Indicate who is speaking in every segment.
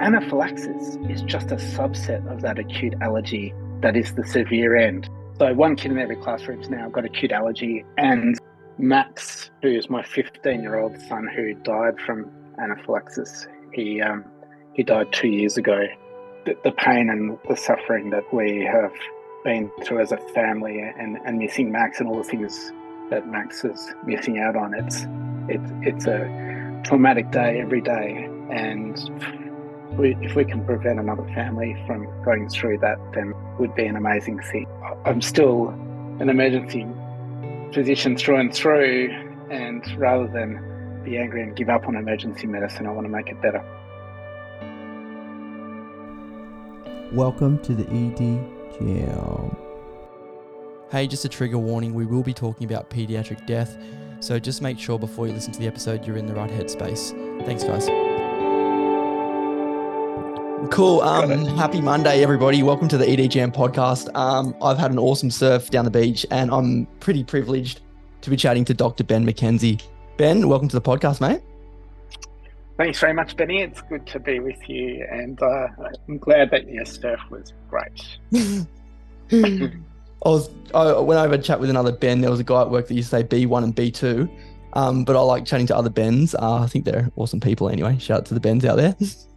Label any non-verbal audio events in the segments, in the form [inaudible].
Speaker 1: anaphylaxis is just a subset of that acute allergy that is the severe end. So one kid in every classroom's now got acute allergy, and Max, who is my 15-year-old son who died from anaphylaxis, he um, he died two years ago. The, the pain and the suffering that we have been through as a family, and, and missing Max and all the things that Max is missing out on, it's it's it's a traumatic day every day, and we, if we can prevent another family from going through that, then it would be an amazing thing. I'm still an emergency physician through and through, and rather than be angry and give up on emergency medicine, I want to make it better.
Speaker 2: Welcome to the ED Jam.
Speaker 3: Hey, just a trigger warning we will be talking about pediatric death, so just make sure before you listen to the episode you're in the right headspace. Thanks, guys. Cool. Um, happy Monday, everybody. Welcome to the EDGM podcast. Um, I've had an awesome surf down the beach, and I'm pretty privileged to be chatting to Dr. Ben McKenzie. Ben, welcome to the podcast, mate.
Speaker 1: Thanks very much, Benny. It's good to be with you, and uh, I'm glad that your surf was great. [laughs]
Speaker 3: I was I went over to chat with another Ben. There was a guy at work that used to say B1 and B2, um, but I like chatting to other Bens. Uh, I think they're awesome people anyway. Shout out to the Bens out there. [laughs]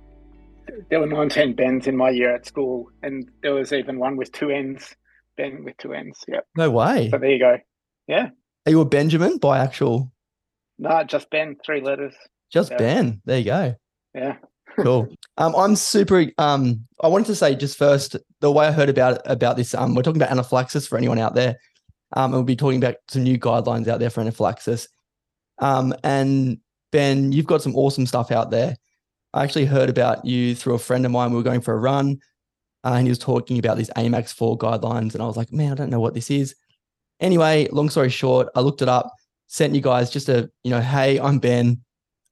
Speaker 1: there were 19 Bens in my year at school, and there was even one with two ends. Ben with two ends. Yep.
Speaker 3: No way.
Speaker 1: So there you go. Yeah.
Speaker 3: Are you a Benjamin by actual?
Speaker 1: No, just Ben. Three letters.
Speaker 3: Just yeah. Ben. There you go.
Speaker 1: Yeah.
Speaker 3: cool. [laughs] Um, I'm super. Um, I wanted to say just first the way I heard about about this. Um, we're talking about anaphylaxis for anyone out there. Um, and we'll be talking about some new guidelines out there for anaphylaxis. Um, and Ben, you've got some awesome stuff out there. I actually heard about you through a friend of mine. We were going for a run, uh, and he was talking about these AMAX 4 guidelines. And I was like, man, I don't know what this is. Anyway, long story short, I looked it up, sent you guys just a, you know, hey, I'm Ben.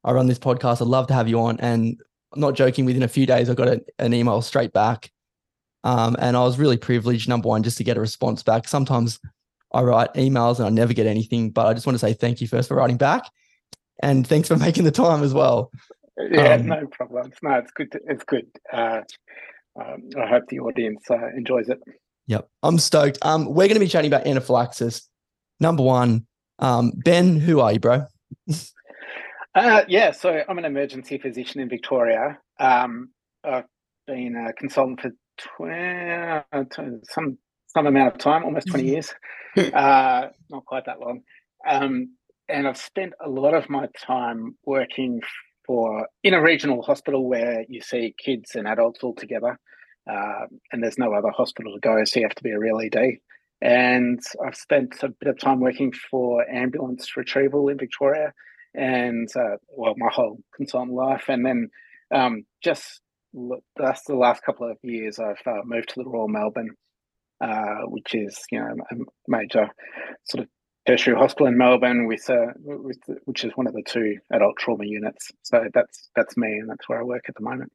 Speaker 3: I run this podcast. I'd love to have you on. And I'm not joking, within a few days, I got a, an email straight back. Um, and I was really privileged, number one, just to get a response back. Sometimes I write emails and I never get anything, but I just want to say thank you first for writing back. And thanks for [laughs] making the time as well.
Speaker 1: Yeah, um, no problem. No, it's good. To, it's good. Uh, um, I hope the audience uh, enjoys it.
Speaker 3: Yep, I'm stoked. Um, we're going to be chatting about anaphylaxis. Number one, um, Ben, who are you, bro? [laughs]
Speaker 1: uh, yeah, so I'm an emergency physician in Victoria. Um, I've been a consultant for 20, some some amount of time, almost 20 years. uh, not quite that long. Um, and I've spent a lot of my time working for in a regional hospital where you see kids and adults all together, uh, and there's no other hospital to go, so you have to be a real ED. And I've spent a bit of time working for ambulance retrieval in Victoria, and uh, well, my whole consultant life, and then um, just that's the last couple of years I've uh, moved to the Royal Melbourne, uh, which is you know a major sort of tertiary hospital in Melbourne with, uh, with which is one of the two adult trauma units. So that's that's me, and that's where I work at the moment.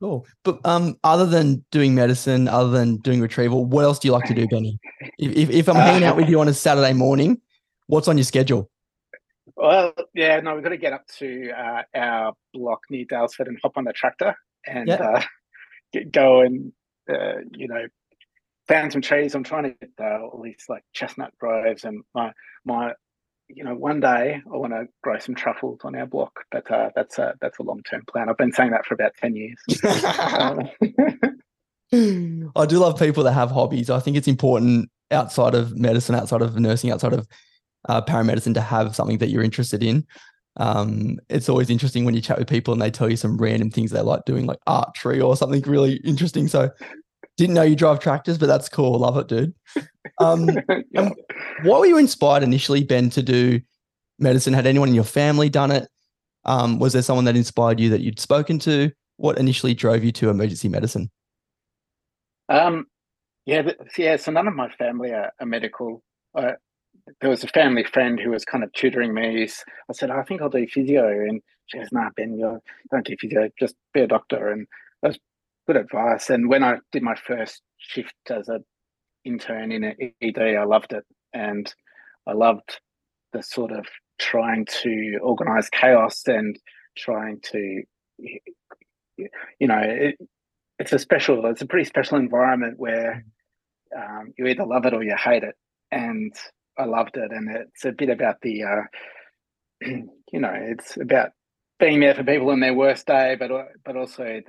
Speaker 3: Cool. But um, other than doing medicine, other than doing retrieval, what else do you like to do, [laughs] Benny? If, if, I'm hanging out with you on a Saturday morning, what's on your schedule?
Speaker 1: Well, yeah, no, we've got to get up to uh, our block near Daylesford and hop on the tractor and yeah. uh, [laughs] get, go and uh, you know found some trees. I'm trying to get uh, all these like chestnut groves, and my my, you know, one day I want to grow some truffles on our block. But uh, that's a that's a long term plan. I've been saying that for about ten years. [laughs]
Speaker 3: I do love people that have hobbies. I think it's important outside of medicine, outside of nursing, outside of uh, paramedicine to have something that you're interested in. Um, it's always interesting when you chat with people and they tell you some random things they like doing, like archery or something really interesting. So didn't know you drive tractors, but that's cool. Love it, dude. [laughs] Um, yeah. What were you inspired initially, Ben, to do medicine? Had anyone in your family done it? Um, was there someone that inspired you that you'd spoken to? What initially drove you to emergency medicine?
Speaker 1: Um, yeah, yeah. So none of my family are, are medical. Uh, there was a family friend who was kind of tutoring me. I said, I think I'll do physio, and she goes, Nah, Ben, you don't do physio. Just be a doctor. And that was good advice. And when I did my first shift as an intern in an ED, I loved it, and I loved the sort of trying to organize chaos and trying to you know, it, it's a special, it's a pretty special environment where um, you either love it or you hate it. And I loved it. And it's a bit about the, uh, [clears throat] you know, it's about being there for people on their worst day, but but also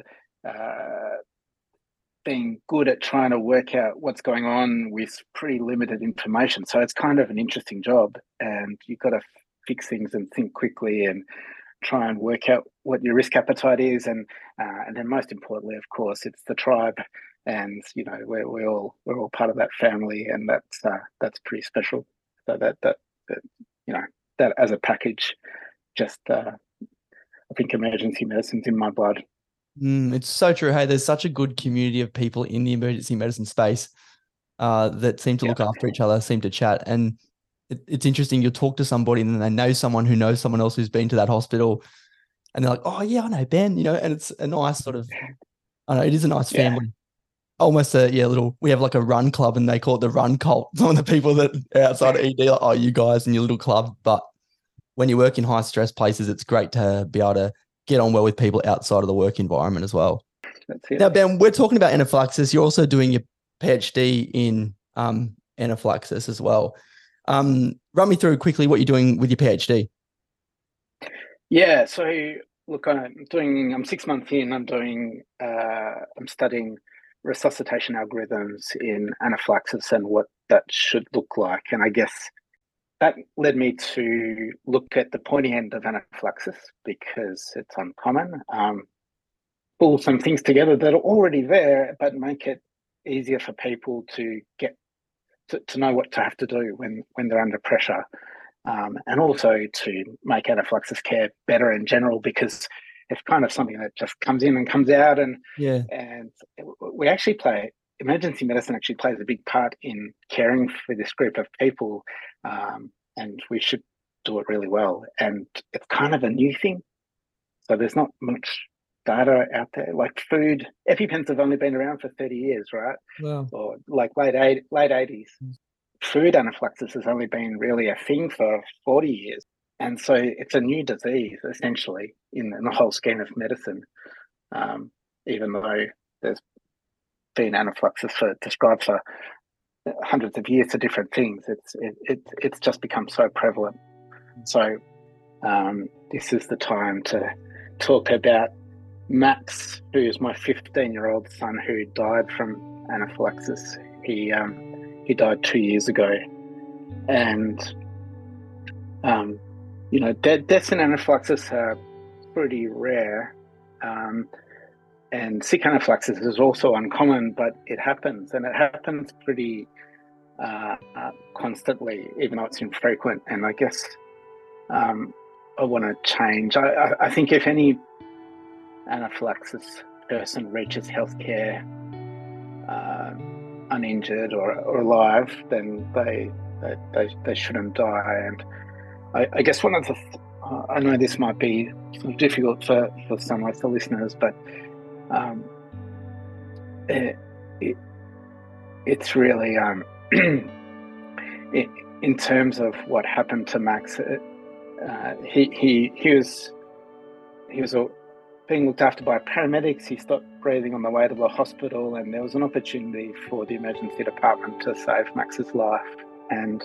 Speaker 1: uh, being good at trying to work out what's going on with pretty limited information. So it's kind of an interesting job, and you've got to fix things and think quickly and try and work out what your risk appetite is, and uh, and then most importantly, of course, it's the tribe, and you know we're we all we're all part of that family, and that's uh, that's pretty special. So that, that that you know that as a package, just uh, I think emergency medicine's in my blood.
Speaker 3: Mm, it's so true. Hey, there's such a good community of people in the emergency medicine space uh, that seem to yeah. look after each other, seem to chat. And it, it's interesting. You'll talk to somebody and then they know someone who knows someone else who's been to that hospital. And they're like, oh, yeah, I know Ben, you know, and it's a nice sort of, I know it is a nice family. Yeah. Almost a, yeah, little, we have like a run club and they call it the run cult. [laughs] Some of the people that are outside of ED, like, oh, you guys and your little club. But when you work in high stress places, it's great to be able to get on well with people outside of the work environment as well. Now, Ben, we're talking about anaphylaxis. You're also doing your PhD in um, anaphylaxis as well. Um, run me through quickly what you're doing with your PhD.
Speaker 1: Yeah, so look, I'm doing. I'm six months in. I'm doing. Uh, I'm studying resuscitation algorithms in anaphylaxis and what that should look like. And I guess that led me to look at the pointy end of anaphylaxis because it's uncommon. Um, pull some things together that are already there, but make it easier for people to get to, to know what to have to do when when they're under pressure, um, and also to make anaphylaxis care better in general because it's kind of something that just comes in and comes out, and
Speaker 3: yeah,
Speaker 1: and we actually play emergency medicine actually plays a big part in caring for this group of people, um, and we should do it really well. And it's kind of a new thing, so there's not much data out there. Like food, EpiPens have only been around for thirty years, right?
Speaker 3: Wow.
Speaker 1: Or like late eight, late eighties. Mm. Food anaphylaxis has only been really a thing for forty years, and so it's a new disease essentially in, in the whole scheme of medicine. Um, even though there's been anaphylaxis for described for hundreds of years for different things. It's it, it it's just become so prevalent. So um, this is the time to talk about Max, who is my 15 year old son who died from anaphylaxis. He um, he died two years ago, and um, you know de- deaths in anaphylaxis are pretty rare. And sick anaphylaxis is also uncommon, but it happens, and it happens pretty uh, uh, constantly, even though it's infrequent. And I guess um, I want to change. I, I, I, think if any anaphylaxis person reaches healthcare uh, uninjured or, or alive, then they, they, they, they shouldn't die. And I, I guess one of the th- I know this might be difficult for, for some of the listeners, but um, it, it, it's really um, [clears throat] it, in terms of what happened to Max. Uh, uh, he he he was he was being looked after by paramedics. He stopped breathing on the way to the hospital, and there was an opportunity for the emergency department to save Max's life, and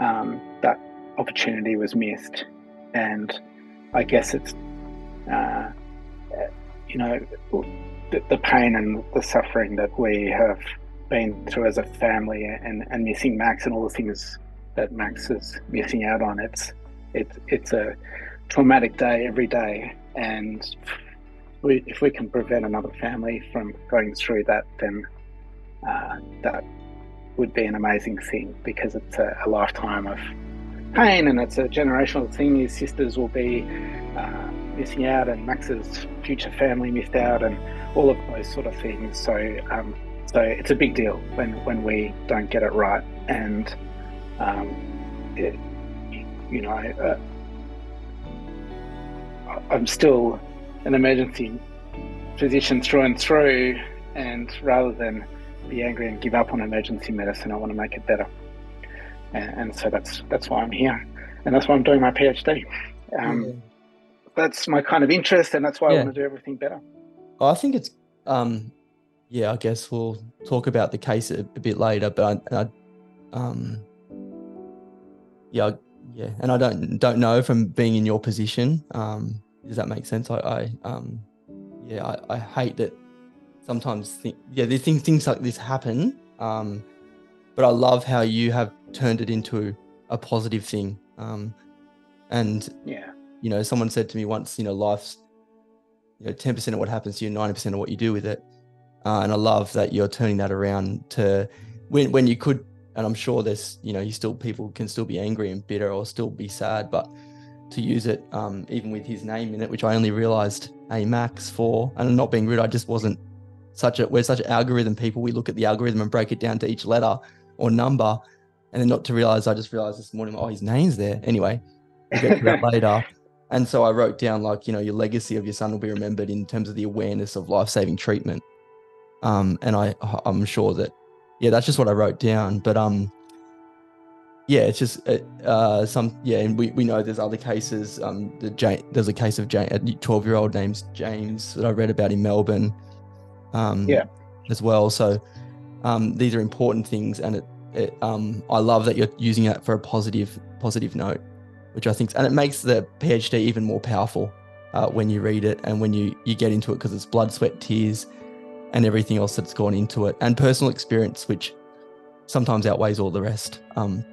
Speaker 1: um, that opportunity was missed. And I guess it's uh, you know, the, the, pain and the suffering that we have been through as a family and, and missing Max and all the things that Max is missing out on. It's it's it's a traumatic day every day, and we, if we can prevent another family from going through that, then uh, that would be an amazing thing because it's a, a, lifetime of pain and it's a generational thing. His sisters will be. Uh, missing out and Max's future family missed out and all of those sort of things. So um, so it's a big deal when when we don't get it right. And um, it, you know uh, I'm still an emergency physician through and through. And rather than be angry and give up on emergency medicine I want to make it better. And, and so that's that's why I'm here. And that's why I'm doing my PhD um, that's my kind of interest, and that's why yeah. I want to do everything better.
Speaker 3: I think it's um yeah, I guess we'll talk about the case a, a bit later, but I, I um yeah, yeah, and I don't don't know from being in your position. Um, does that make sense? I, I um yeah, I, I hate that sometimes think yeah, these things things like this happen. Um, but I love how you have turned it into a positive thing. Um, and
Speaker 1: Yeah.
Speaker 3: You know, someone said to me once, you know, life's you know, 10% of what happens to you, 90% of what you do with it. Uh, and I love that you're turning that around to when when you could, and I'm sure there's, you know, you still people can still be angry and bitter or still be sad, but to use it, um, even with his name in it, which I only realized a Max for, and I'm not being rude, I just wasn't such a we're such algorithm people. We look at the algorithm and break it down to each letter or number, and then not to realize. I just realized this morning, oh, his name's there. Anyway, we'll get to that [laughs] later. And so I wrote down like, you know, your legacy of your son will be remembered in terms of the awareness of life-saving treatment. Um, and I, I'm sure that, yeah, that's just what I wrote down. But um, yeah, it's just uh, uh some, yeah, and we, we know there's other cases. Um, the Jane, there's a case of Jane, a 12 year old named James that I read about in Melbourne. Um,
Speaker 1: Yeah.
Speaker 3: as well. So um, these are important things, and it, it um, I love that you're using it for a positive positive note which I think, and it makes the PhD even more powerful uh, when you read it and when you you get into it because it's blood, sweat, tears, and everything else that's gone into it, and personal experience, which sometimes outweighs all the rest. Um,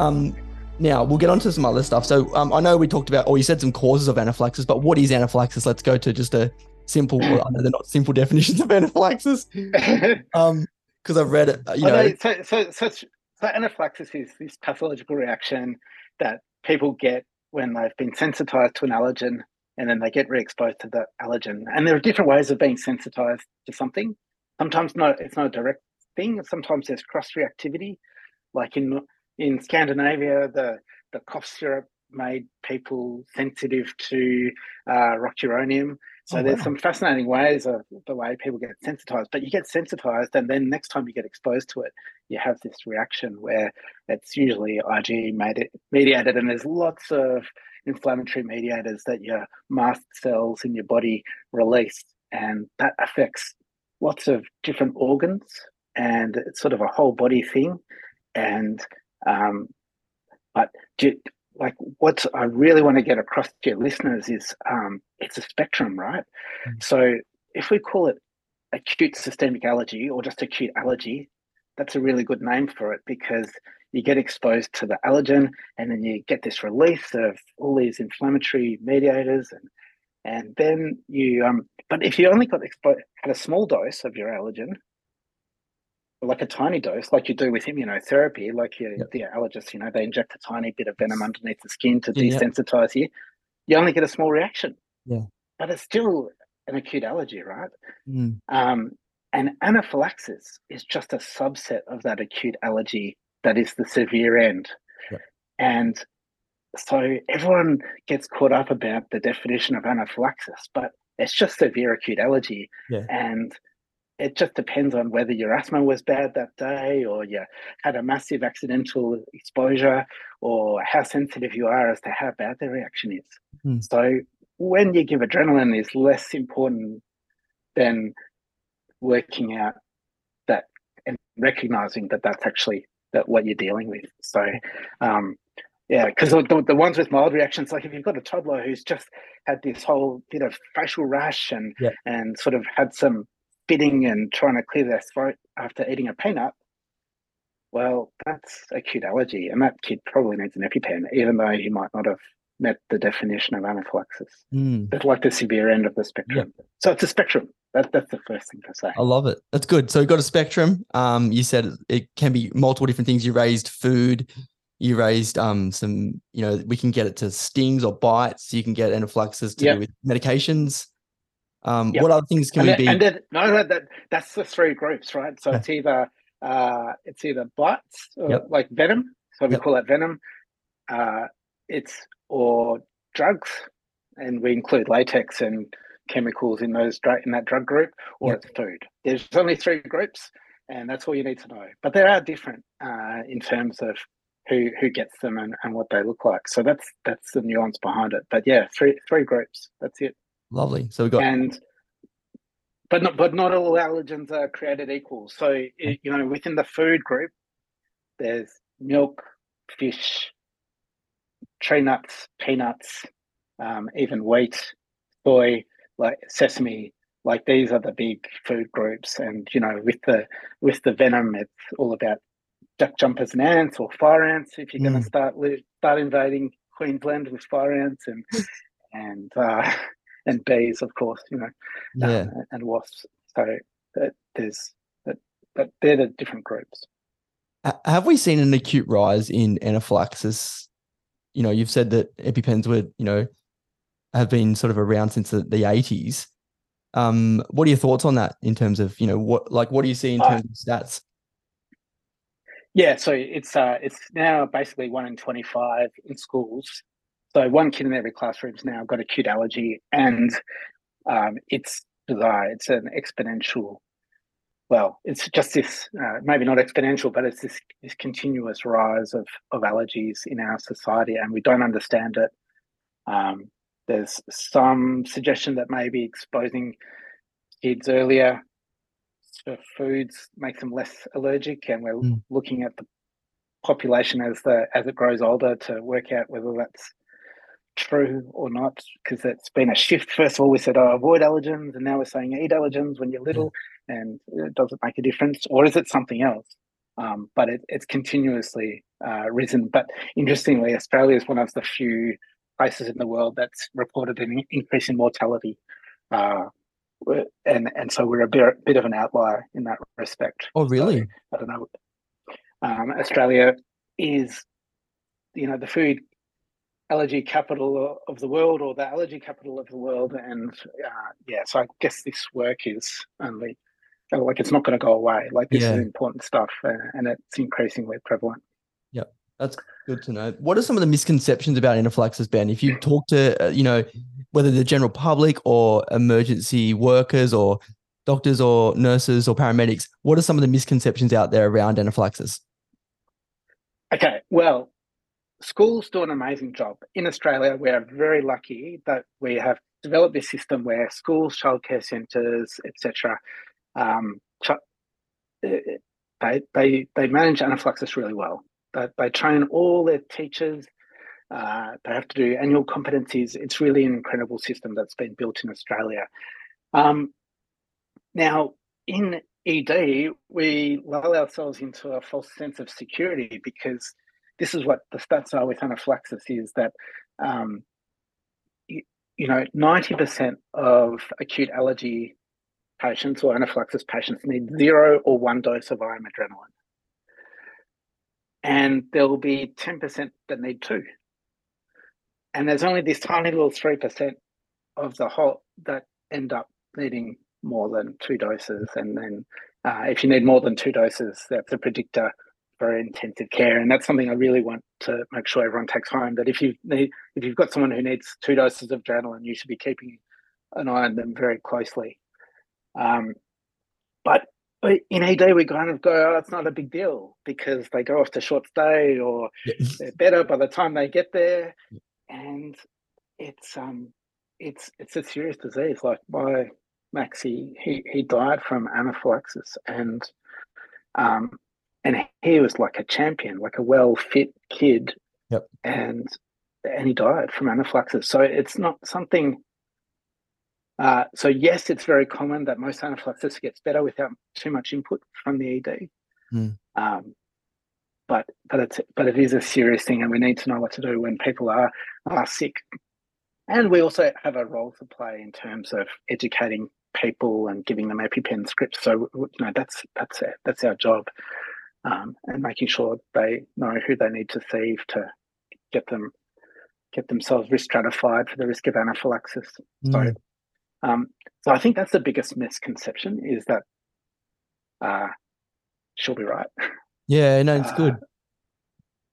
Speaker 3: Um, now we'll get on to some other stuff. So um, I know we talked about, or you said some causes of anaphylaxis, but what is anaphylaxis? Let's go to just a simple. I know they're not simple [laughs] definitions of anaphylaxis. [laughs] Um, because I've read it. uh, You know,
Speaker 1: so, so, so, so anaphylaxis is this pathological reaction that people get when they've been sensitized to an allergen and then they get re-exposed to the allergen. And there are different ways of being sensitized to something. Sometimes no, it's not a direct thing. Sometimes there's cross reactivity. Like in in Scandinavia, the the cough syrup made people sensitive to uh, rocuronium. So
Speaker 3: Oh,
Speaker 1: there's
Speaker 3: wow.
Speaker 1: some fascinating ways of the way people get sensitized. But you get sensitized, and then next time you get exposed to it, you have this reaction where it's usually IgE mediated, and there's lots of inflammatory mediators that your mast cells in your body release, and that affects lots of different organs, and it's sort of a whole body thing. And um, but do, like what I really want to get across to your listeners is um, it's a spectrum, right?
Speaker 3: Mm.
Speaker 1: So if we call it acute systemic allergy or just acute allergy, that's a really good name for it because you get exposed to the allergen and then you get this release of all these inflammatory mediators and and then you um but if you only got exposed had a small dose of your allergen like a tiny dose like you do with immunotherapy like your,
Speaker 3: Yep.
Speaker 1: the allergists you know they inject a tiny bit of venom underneath the skin to
Speaker 3: Yeah, yeah.
Speaker 1: desensitize you you only get a small reaction
Speaker 3: Yeah.
Speaker 1: but it's still an acute allergy right
Speaker 3: Mm,
Speaker 1: um, and anaphylaxis is just a subset of that acute allergy that is the severe end.
Speaker 3: Yep.
Speaker 1: And so everyone gets caught up about the definition of anaphylaxis, but it's just severe acute allergy.
Speaker 3: Yeah.
Speaker 1: And it just depends on whether your asthma was bad that day or you had a massive accidental exposure or how sensitive you are as to how bad the reaction is.
Speaker 3: Hmm.
Speaker 1: So when you give adrenaline is less important than working out that and recognizing that that's actually that what you're dealing with. So, um, yeah, because the, the, the ones with mild reactions, like if you've got a toddler who's just had this whole bit of facial rash and
Speaker 3: Yeah.
Speaker 1: and sort of had some spitting and trying to clear their throat after eating a peanut, well, that's acute allergy, and that kid probably needs an EpiPen, even though he might not have met the definition of anaphylaxis.
Speaker 3: mm.
Speaker 1: It's like the severe end of the spectrum. So it's a spectrum. That, that's the first thing to say.
Speaker 3: I love it. That's good. So you've got a spectrum. Um, you said it can be multiple different things. You raised food. You raised um some, you know, we can get it to stings or bites. You can get anaphylaxis to
Speaker 1: Yep.
Speaker 3: do with medications. Um,
Speaker 1: Yep.
Speaker 3: what other things can
Speaker 1: and
Speaker 3: we
Speaker 1: then,
Speaker 3: be?
Speaker 1: and then no, no, that that's the three groups, right? So
Speaker 3: Yeah.
Speaker 1: it's [laughs] either uh, it's either bites or
Speaker 3: Yep.
Speaker 1: like venom, so we
Speaker 3: Yep.
Speaker 1: call that venom. Uh, it's or drugs, and we include latex and chemicals in those in that drug group, or it's food. There's only three groups, and that's all you need to know. But they are different uh, in terms of who who gets them and, and what they look like. So that's that's the nuance behind it. But yeah, three three groups. That's it.
Speaker 3: Lovely. So we've got
Speaker 1: And but not but not all allergens are created equal. So i- you know within the food group, there's milk, fish, tree nuts, peanuts, um, even wheat, soy, like sesame. Like these are the big food groups, and you know with the with the venom, it's all about jack jumpers and ants or fire ants. If you're going
Speaker 3: Mm.
Speaker 1: to start start invading Queensland with fire ants and [laughs] and uh, and bees, of course, you know,
Speaker 3: yeah.
Speaker 1: um, and wasps. So that there's that, but they're the different groups.
Speaker 3: Have we seen an acute rise in anaphylaxis? You know, you've said that EpiPens were, you know, have been sort of around since the, the 80s. Um, what are your thoughts on that in terms of, you know, what like what do you see in
Speaker 1: Uh,
Speaker 3: terms of stats?
Speaker 1: Yeah, so it's uh it's now basically one in twenty five in schools. So one kid in every classroom's now got acute allergy, and um, it's bizarre. It's an exponential. Well, it's just this uh, maybe not exponential, but it's this this continuous rise of of allergies in our society, and we don't understand it. Um, there's some suggestion that maybe exposing kids earlier to foods makes them less allergic, and we're
Speaker 3: Mm.
Speaker 1: looking at the population as the as it grows older to work out whether that's true or not. Because it's been a shift. First of all, we said oh, avoid allergens, and now we're saying eat allergens when you're little, and it doesn't make a difference, or is it something else? Um, but it, it's continuously uh, risen. But interestingly, Australia is one of the few places in the world that's reported an increase in mortality. Uh, and and so we're a bit, bit of an outlier in that respect.
Speaker 3: Oh,
Speaker 1: So,
Speaker 3: really?
Speaker 1: I don't know. Um, Australia is, you know, the food allergy capital of the world, or the allergy capital of the world, and uh, yeah. So I guess this work is only like it's not going to go away. Like this
Speaker 3: Yeah.
Speaker 1: is important stuff, uh, and it's increasingly prevalent.
Speaker 3: Yeah, that's good to know. What are some of the misconceptions about anaphylaxis, Ben? If you talk to, uh, you know, whether the general public or emergency workers or doctors or nurses or paramedics, what are some of the misconceptions out there around anaphylaxis?
Speaker 1: Okay, well, schools do an amazing job. In Australia, we are very lucky that we have developed this system where schools, childcare centres, etc., um, ch- they they they manage anaphylaxis really well. They, they train all their teachers. Uh, they have to do annual competencies. It's really an incredible system that's been built in Australia. Um, now, in ED, we lull ourselves into a false sense of security because this is what the stats are with anaphylaxis is that um, you, you know 90% of acute allergy patients or anaphylaxis patients need zero or one dose of IM adrenaline. And there will be 10% that need two. And there's only this tiny little 3% of the whole that end up needing more than two doses. And then uh, if you need more than two doses, that's a predictor for intensive care. And that's something I really want to make sure everyone takes home that if you need if you've got someone who needs two doses of adrenaline, you should be keeping an eye on them very closely. Um, but in ED, we kind of go, oh, it's not a big deal because they go off to short stay or they're better by the time they get there. And it's um it's it's a serious disease. Like my Maxie, he he died from anaphylaxis and um and he was like a champion, like a well fit kid.
Speaker 3: Yep.
Speaker 1: And and he died from anaphylaxis. So it's not something uh, so yes, it's very common that most anaphylaxis gets better without too much input from the ED.
Speaker 3: Mm.
Speaker 1: Um, but but it's but it is a serious thing, and we need to know what to do when people are are sick. And we also have a role to play in terms of educating people and giving them EpiPen scripts. So you know that's that's it. that's our job, um, and making sure they know who they need to see to get them get themselves risk stratified for the risk of anaphylaxis. So.
Speaker 3: Mm.
Speaker 1: Um, so I think that's the biggest misconception is that uh, she'll be right.
Speaker 3: Yeah, no, [laughs] it's good.
Speaker 1: Uh,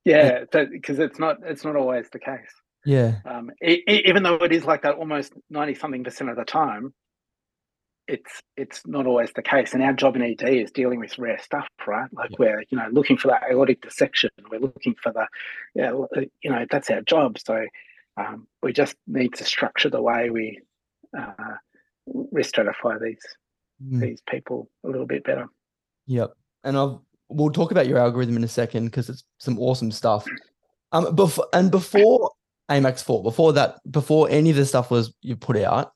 Speaker 1: yeah, because it's not it's not always the case.
Speaker 3: Yeah.
Speaker 1: Um, e- e- even though it is like that almost ninety something percent of the time, it's it's not always the case. And our job in ED is dealing with rare stuff, right? Like
Speaker 3: Yeah.
Speaker 1: we're you know looking for that aortic dissection. We're looking for the yeah you know that's our job. So um, we just need to structure the way we uh, risk stratify these
Speaker 3: Mm.
Speaker 1: these people a little bit better.
Speaker 3: Yep. And I'll we'll talk about your algorithm in a second because it's some awesome stuff. Um, before and before AMAX four, before that, before any of the stuff was you put out,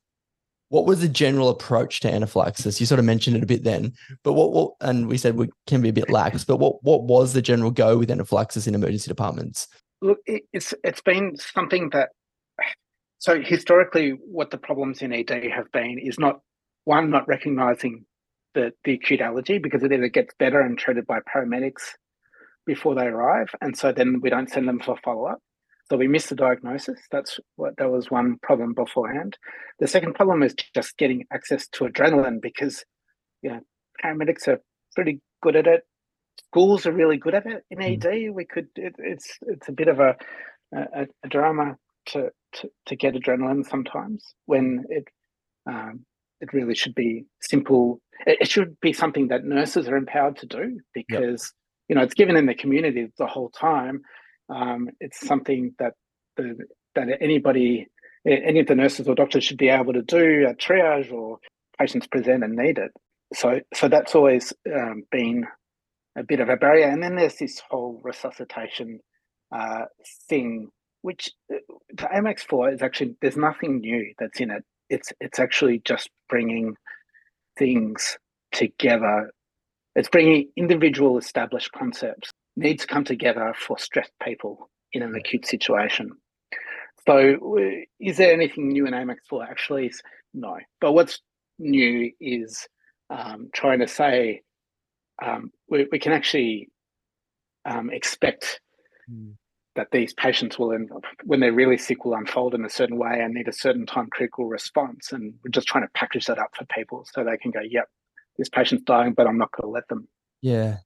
Speaker 3: what was the general approach to anaphylaxis? You sort of mentioned it a bit then, but what what and we said we can be a bit lax, but what what was the general go with anaphylaxis in emergency departments?
Speaker 1: Look, it, it's it's been something that [sighs] so historically, what the problems in ED have been is not one not recognizing the the acute allergy because it either gets better and treated by paramedics before they arrive, and so then we don't send them for follow up. So we miss the diagnosis. That's what that was one problem beforehand. The second problem is just getting access to adrenaline because you know paramedics are pretty good at it. Schools are really good at it in
Speaker 3: Mm.
Speaker 1: ED. We could it, it's it's a bit of a a, a drama to, to to get adrenaline sometimes when it um, it really should be simple. It, it should be something that nurses are empowered to do because you know it's given in the community the whole time. Um, it's something that the that anybody, any of the nurses or doctors should be able to do at triage or patients present and need it. So so that's always um, been a bit of a barrier. And then there's this whole resuscitation uh, thing, which uh, the AMAX four is actually there's nothing new that's in it. It's it's actually just bringing things together. It's bringing individual established concepts need to come together for stressed people in an acute situation. So, is there anything new in AMAX four? Actually, no. But what's new is um, trying to say um, we, we can actually um, expect that these patients will, end up, when they're really sick, will unfold in a certain way and need a certain time critical response. And we're just trying to package that up for people so they can go, yep, this patient's dying, but I'm not going to let them.
Speaker 3: Yeah.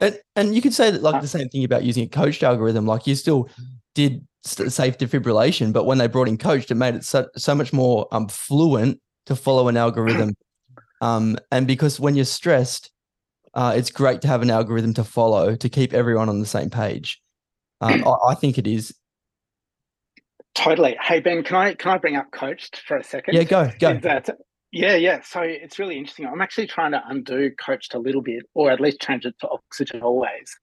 Speaker 3: And and you could say that like
Speaker 1: Uh,
Speaker 3: the same thing about using a coached algorithm. Like you still did safe defibrillation, but when they brought in coached, it made it so, so much more um fluent to follow an algorithm. [clears throat] Um, and because when you're stressed, uh, it's great to have an algorithm to follow to keep everyone on the same page. Um, I, I think it is.
Speaker 1: Totally. Hey Ben, can I can I bring up coached for a second?
Speaker 3: Yeah, go go.
Speaker 1: That yeah, yeah. So it's really interesting. I'm actually trying to undo coached a little bit, or at least change it to oxygen always.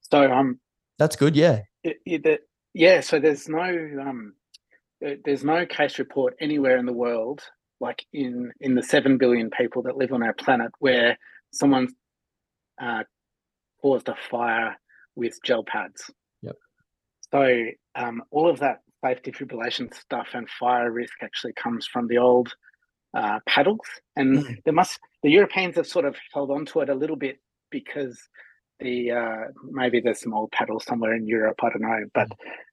Speaker 1: So um,
Speaker 3: That's good. Yeah.
Speaker 1: it, it, the- yeah. So there's no um, there's no case report anywhere in the world, like in in the seven billion people that live on our planet, where someone uh, caused a fire with gel pads.
Speaker 3: Yep.
Speaker 1: So um, all of that safe defibrillation stuff and fire risk actually comes from the old uh, paddles, and
Speaker 3: Mm.
Speaker 1: there must the Europeans have sort of held on to it a little bit because the uh, maybe there's some old paddles somewhere in Europe. I don't know, but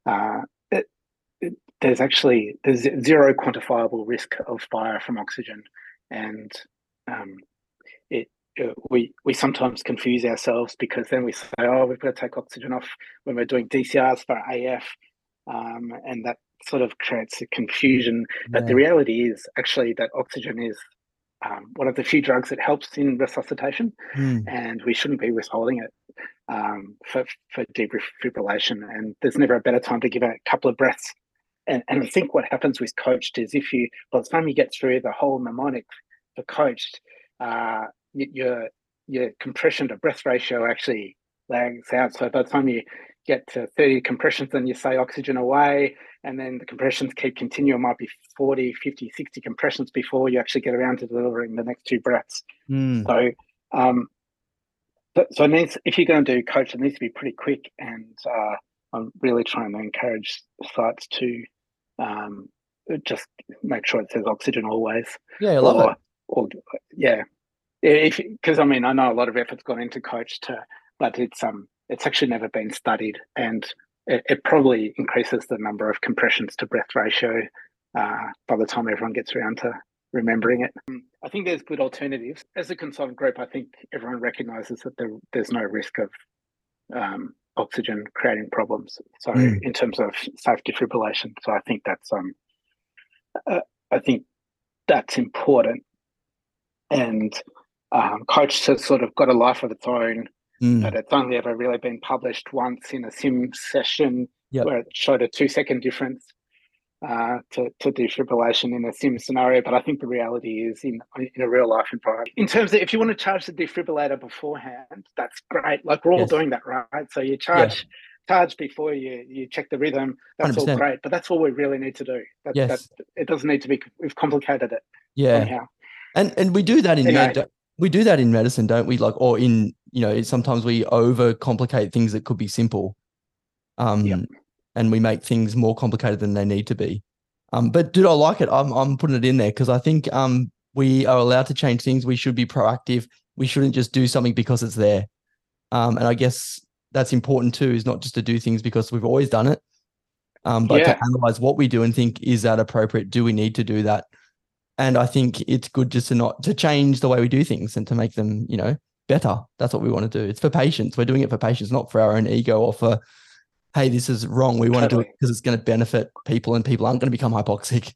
Speaker 1: uh, it, it, there's actually there's zero quantifiable risk of fire from oxygen, and um, it uh, we we sometimes confuse ourselves because then we say, oh, we've got to take oxygen off when we're doing DCRs for AF, um, and that sort of creates a confusion. But the reality is actually that oxygen is um, one of the few drugs that helps in resuscitation,
Speaker 3: Hmm.
Speaker 1: and we shouldn't be withholding it um, for for defibrillation. And there's never a better time to give a couple of breaths. And, and I think what happens with coached is if you, by the time you get through the whole mnemonic for coached, uh, your your compression to breath ratio actually lags out. So by the time you get to 30 compressions, then you say oxygen away, and then the compressions keep continuing. Might be 40, 50, 60 compressions before you actually get around to delivering the next two breaths.
Speaker 3: Hmm.
Speaker 1: So, um, so, so it needs, if you're going to do coach, it needs to be pretty quick. And uh, I'm really trying to encourage sites to um, just make sure it says oxygen always.
Speaker 3: Yeah, I love
Speaker 1: or,
Speaker 3: it.
Speaker 1: or yeah, if because I mean I know a lot of effort's gone into coach to, but it's um it's actually never been studied, and it, it probably increases the number of compressions to breath ratio uh, by the time everyone gets around to remembering it. I think there's good alternatives. As a consultant group, I think everyone recognises that there, there's no risk of um, oxygen creating problems. So mm. in terms of safe defibrillation, so I think that's um, uh, I think that's important. And um, coach has sort of got a life of its own, mm. but it's only ever really been published once in a sim session yep. where it showed a two second difference uh, to, to defibrillation in a sim scenario. But I think the reality is in in a real life environment. In terms of if you want to charge the defibrillator beforehand, that's great. Like we're all yes. doing that, right? So you charge. Yeah. Charge before you you check the rhythm. That's 100%. all great, but that's all we really need to do. That, yes. That, it doesn't need to be. We've complicated it.
Speaker 3: Yeah. Anyhow. And and we do that in anyway. med, we do that in medicine, don't we? Like, or in you know, sometimes we overcomplicate things that could be simple. Um, yep and we make things more complicated than they need to be. Um, but dude, I like it. I'm I'm putting it in there because I think um we are allowed to change things. We should be proactive. We shouldn't just do something because it's there. Um, and I guess that's important too, is not just to do things because we've always done it. Um, but yeah. to analyze what we do and think, is that appropriate? Do we need to do that? And I think it's good just to not to change the way we do things and to make them, you know, better. That's what we want to do. It's for patients. We're doing it for patients, not for our own ego or for hey, this is wrong. We want totally. to do it because it's going to benefit people and people aren't going to become hypoxic.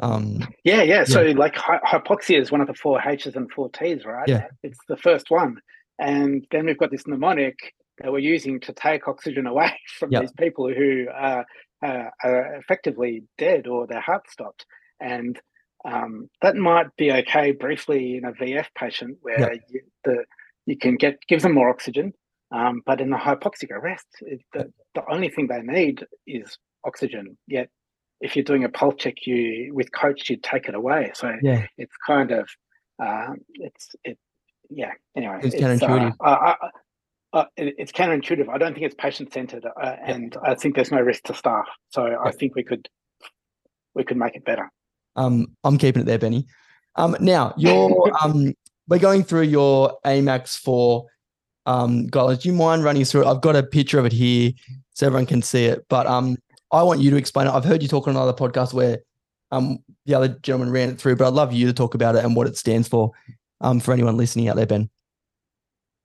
Speaker 3: Um,
Speaker 1: yeah, yeah. So like hy- hypoxia is one of the four H's and four T's, right?
Speaker 3: Yeah.
Speaker 1: It's the first one. And then we've got this mnemonic that we're using to take oxygen away [laughs] from yep. these people who are, uh, are effectively dead or their heart stopped. And um, that might be okay briefly in a VF patient where yep. you, the you can get give them more oxygen, um, but in the hypoxic arrest, it, the, the only thing they need is oxygen. Yet, if you're doing a pulse check, you with coach, you take it away. So
Speaker 3: yeah.
Speaker 1: it's kind of uh, it's it yeah. Anyway,
Speaker 3: it's, it's counterintuitive. Uh, uh,
Speaker 1: uh, it, it's counterintuitive. I don't think it's patient centered, uh, and I think there's no risk to staff. So yeah. I think we could we could make it better.
Speaker 3: Um, I'm keeping it there, Benny. Um, now you're [laughs] um, we're going through your AMAX four um, do you mind running through it? I've got a picture of it here so everyone can see it, but um, I want you to explain it. I've heard you talk on another podcast where um, the other gentleman ran it through, but I'd love you to talk about it and what it stands for um, for anyone listening out there, Ben.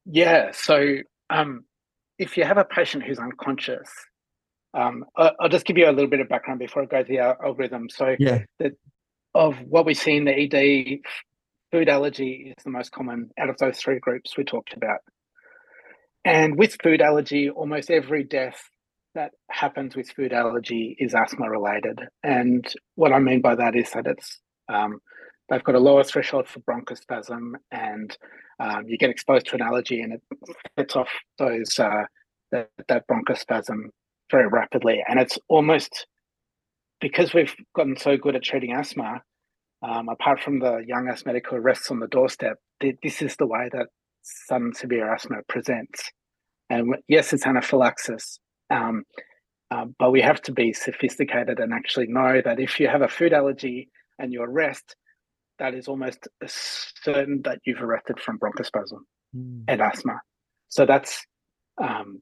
Speaker 1: Yeah. So um, if you have a patient who's unconscious, um, I'll just give you a little bit of background before I go to the algorithm. So
Speaker 3: yeah.
Speaker 1: the, of what we see in the ED, food allergy is the most common out of those three groups we talked about. And with food allergy, almost every death that happens with food allergy is asthma related. And what I mean by that is that it's um, they've got a lower threshold for bronchospasm, and um, you get exposed to an allergy, and it sets off those uh, that, that bronchospasm very rapidly. And it's almost because we've gotten so good at treating asthma. Um, apart from the young asthmatic who rests on the doorstep, this is the way that sudden severe asthma presents. And yes, it's anaphylaxis, um, uh, but we have to be sophisticated and actually know that if you have a food allergy and you arrest, that is almost certain that you've arrested from bronchospasm mm. and asthma. So that's um,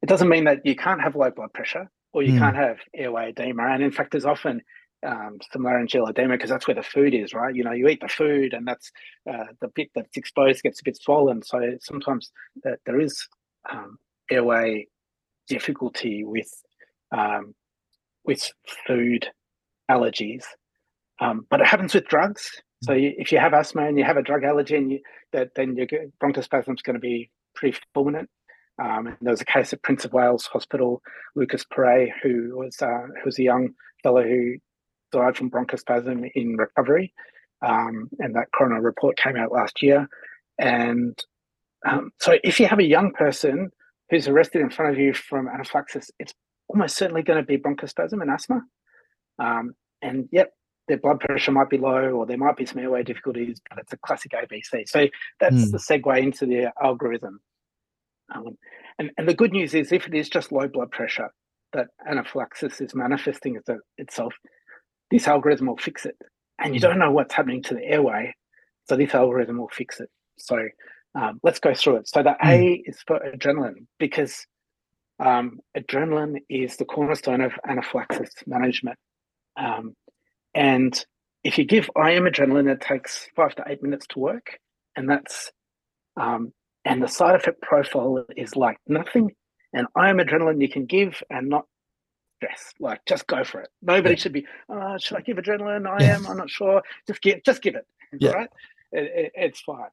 Speaker 1: it doesn't mean that you can't have low blood pressure or you mm. can't have airway edema. And in fact, there's often um, some laryngeal edema because that's where the food is, right? You know, you eat the food and that's uh, the bit that's exposed gets a bit swollen. So sometimes uh, there is um, airway difficulty with um, with food allergies, um, but it happens with drugs. So you, if you have asthma and you have a drug allergy, and you, that then your bronchospasm is going to be pretty fulminant. Um, there was a case at Prince of Wales Hospital, Lucas Perret, who was uh, who was a young fellow who died from bronchospasm in recovery. Um, and that coroner report came out last year. And um, so if you have a young person who's arrested in front of you from anaphylaxis, it's almost certainly going to be bronchospasm and asthma. Um, and yep, their blood pressure might be low or there might be some airway difficulties, but it's a classic ABC. So that's mm. the segue into the algorithm. Um, and, and the good news is if it is just low blood pressure that anaphylaxis is manifesting itself, this algorithm will fix it. And you hmm. don't know what's happening to the airway. So this algorithm will fix it. So um, let's go through it. So the. A is for adrenaline because um, adrenaline is the cornerstone of anaphylaxis management. Um, and if you give IM adrenaline, it takes five to eight minutes to work, and that's um, and the side effect profile is like nothing. And IM adrenaline you can give and not stress. Like just go for it. Nobody yeah. should be. Oh, should I give adrenaline? I yeah. am. I'm not sure. Just give. Just give it. Yeah. Right. It, it, it's fine.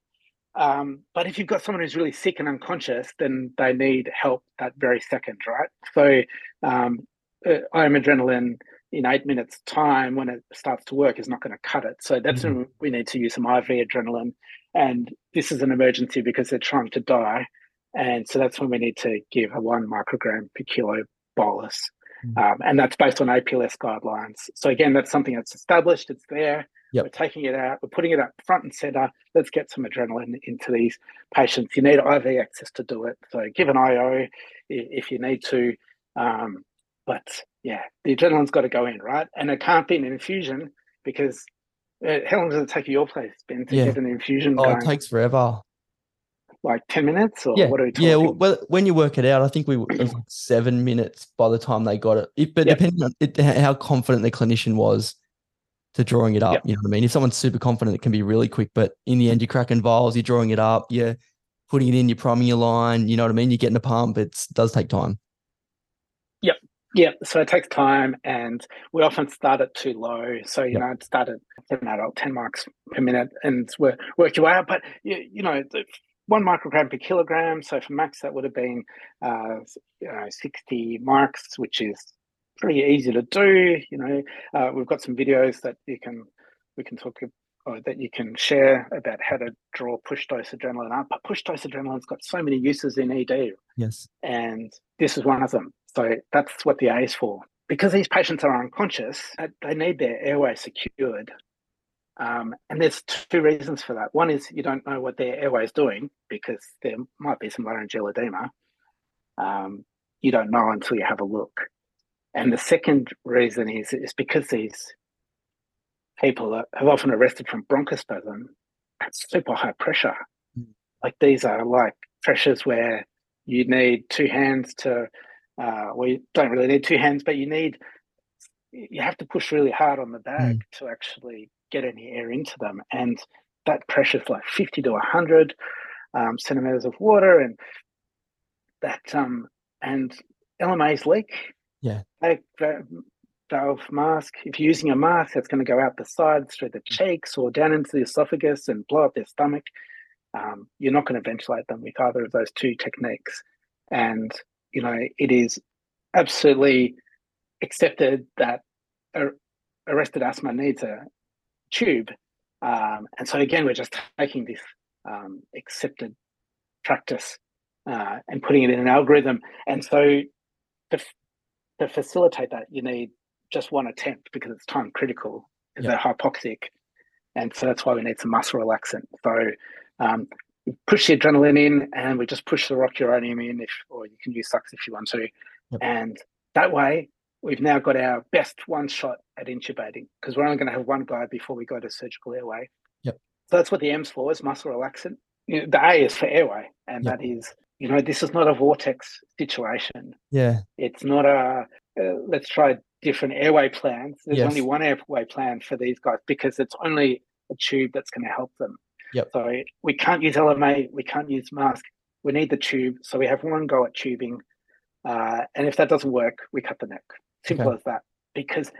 Speaker 1: Um, but if you've got someone who's really sick and unconscious, then they need help that very second, right? So um, uh, IM adrenaline in eight minutes time when it starts to work is not going to cut it. So that's mm-hmm. when we need to use some IV adrenaline. And this is an emergency because they're trying to die. And so that's when we need to give a one microgram per kilo bolus. Mm-hmm. Um, and that's based on APLS guidelines. So again, that's something that's established, it's there. Yep. We're taking it out, we're putting it up front and center. Let's get some adrenaline into these patients. You need IV access to do it. So give an IO if you need to. Um, but yeah, the adrenaline's got to go in, right? And it can't be an infusion because uh, how long does it take your place, Ben, to yeah. get an infusion?
Speaker 3: Oh,
Speaker 1: going?
Speaker 3: it takes forever.
Speaker 1: Like 10 minutes or
Speaker 3: yeah.
Speaker 1: what are we talking?
Speaker 3: Yeah, well, when you work it out, I think we it was like seven minutes by the time they got it. If, but yep. depending on it, how confident the clinician was to drawing it up, yep. you know what I mean? If someone's super confident, it can be really quick. But in the end, you're cracking vials, you're drawing it up, you're putting it in, you're priming your line, you know what I mean? You're getting a pump. It does take time.
Speaker 1: Yeah, so it takes time, and we often start it too low. So you yep. know, it started for an adult ten marks per minute, and we work your way out. But you, you know, one microgram per kilogram. So for max, that would have been uh, you know sixty marks, which is pretty easy to do. You know, uh, we've got some videos that you can we can talk or that you can share about how to draw push dose adrenaline up. But push dose adrenaline's got so many uses in ED.
Speaker 3: Yes,
Speaker 1: and this is one of them. So that's what the A is for. Because these patients are unconscious, uh, they need their airway secured. Um, and there's two reasons for that. One is you don't know what their airway is doing because there might be some laryngeal edema. Um, you don't know until you have a look. And the second reason is, is because these people are, have often arrested from bronchospasm at super high pressure. Mm. Like these are like pressures where you need two hands to uh, well, you don't really need two hands, but you need you have to push really hard on the bag mm. to actually get any air into them, and that pressure is like fifty to hundred um, centimeters of water, and that um, and LMAs leak.
Speaker 3: Yeah,
Speaker 1: like valve mask. If you're using a mask, that's going to go out the sides through the mm. cheeks or down into the esophagus and blow up their stomach. Um, you're not going to ventilate them with either of those two techniques. And you know, it is absolutely accepted that arrested asthma needs a tube. Um, and so again, we're just taking this um, accepted practice uh, and putting it in an algorithm. And so to, to facilitate that, you need just one attempt because it's time critical because yep. they're hypoxic. And so that's why we need some muscle relaxant. So um, push the adrenaline in and we just push the rocuronium in if or you can use sucks if you want to. Yep. and that way we've now got our best one shot at intubating because we're only going to have one guy before we go to surgical airway.
Speaker 3: Yep.
Speaker 1: So that's what the m's for is muscle relaxant. You know, the a is for airway and yep. that is you know this is not a vortex situation.
Speaker 3: Yeah.
Speaker 1: It's not a uh, let's try different airway plans. There's yes. only one airway plan for these guys because it's only a tube that's going to help them
Speaker 3: Yep.
Speaker 1: So we can't use LMA, we can't use mask. We need the tube. So we have one go at tubing. Uh, and if that doesn't work, we cut the neck. Simple okay. as that. Because,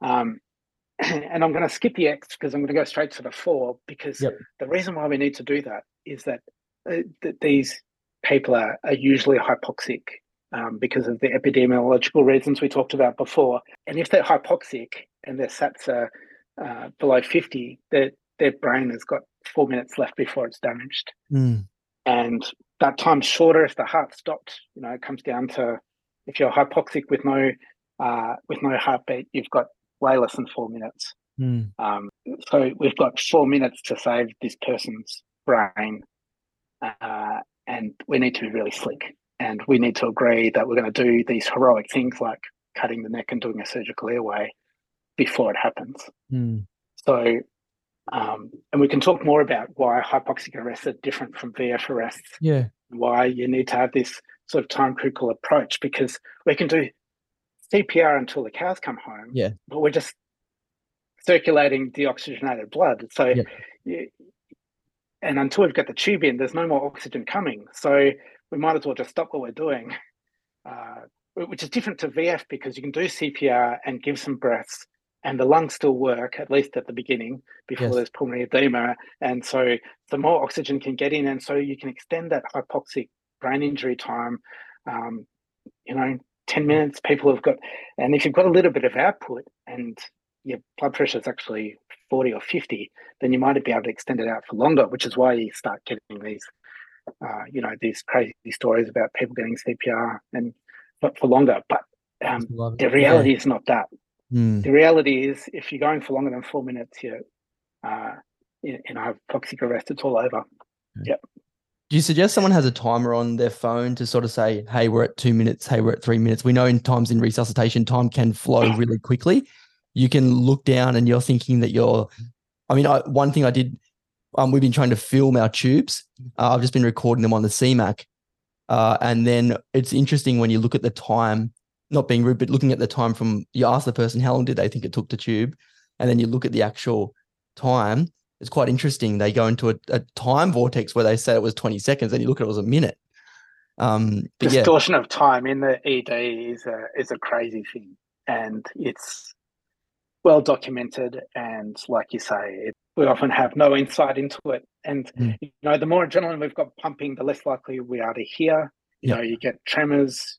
Speaker 1: um, [clears throat] and I'm going to skip the X because I'm going to go straight to the four because yep. the reason why we need to do that is that, uh, that these people are, are usually hypoxic um, because of the epidemiological reasons we talked about before. And if they're hypoxic and their SATs are uh, below 50, their, their brain has got four minutes left before it's damaged.
Speaker 3: Mm.
Speaker 1: And that time's shorter if the heart stopped. You know, it comes down to if you're hypoxic with no uh, with no heartbeat, you've got way less than four minutes.
Speaker 3: Mm.
Speaker 1: Um, so we've got four minutes to save this person's brain, uh, and we need to be really slick. And we need to agree that we're going to do these heroic things like cutting the neck and doing a surgical airway before it happens.
Speaker 3: Mm.
Speaker 1: So um, and we can talk more about why hypoxic arrests are different from VF arrests.
Speaker 3: Yeah.
Speaker 1: Why you need to have this sort of time critical approach because we can do CPR until the cows come home.
Speaker 3: Yeah.
Speaker 1: But we're just circulating deoxygenated blood. So,
Speaker 3: Yeah.
Speaker 1: you, and until we've got the tube in, there's no more oxygen coming. So we might as well just stop what we're doing, uh, which is different to VF because you can do CPR and give some breaths, and the lungs still work at least at the beginning before
Speaker 3: Yes.
Speaker 1: there's pulmonary edema. And so the more oxygen can get in, and so you can extend that hypoxic brain injury time. Um, you know, 10 minutes, people have got, and if you've got a little bit of output and your blood pressure is actually 40 or 50, then you might be able to extend it out for longer, which is why you start getting these, uh, you know, these crazy stories about people getting CPR and for, for longer. But um, the reality is not that.
Speaker 3: Mm.
Speaker 1: The reality is, if you're going for longer than four minutes, you're uh, in, in hypoxic arrest, it's all over. Yep.
Speaker 3: Do you suggest someone has a timer on their phone to sort of say, "Hey, we're at two minutes. Hey, we're at three minutes." We know in times in resuscitation, time can flow really quickly. You can look down and you're thinking that you're. I mean, I, one thing I did, um, we've been trying to film our tubes. Uh, I've just been recording them on the CMAC, uh, and then it's interesting when you look at the time. Not being rude, but looking at the time from you ask the person how long did they think it took to tube, and then you look at the actual time it's quite interesting. They go into a, a time vortex where they say it was 20 seconds and you look at it, it was a minute. Um, but yeah,
Speaker 1: Distortion of time in the ED is a is a crazy thing, and it's well documented. And like you say, it, we often have no insight into it. And
Speaker 3: Mm.
Speaker 1: you know, the more adrenaline we've got pumping, the less likely we are to hear. You
Speaker 3: Yeah.
Speaker 1: know, you get tremors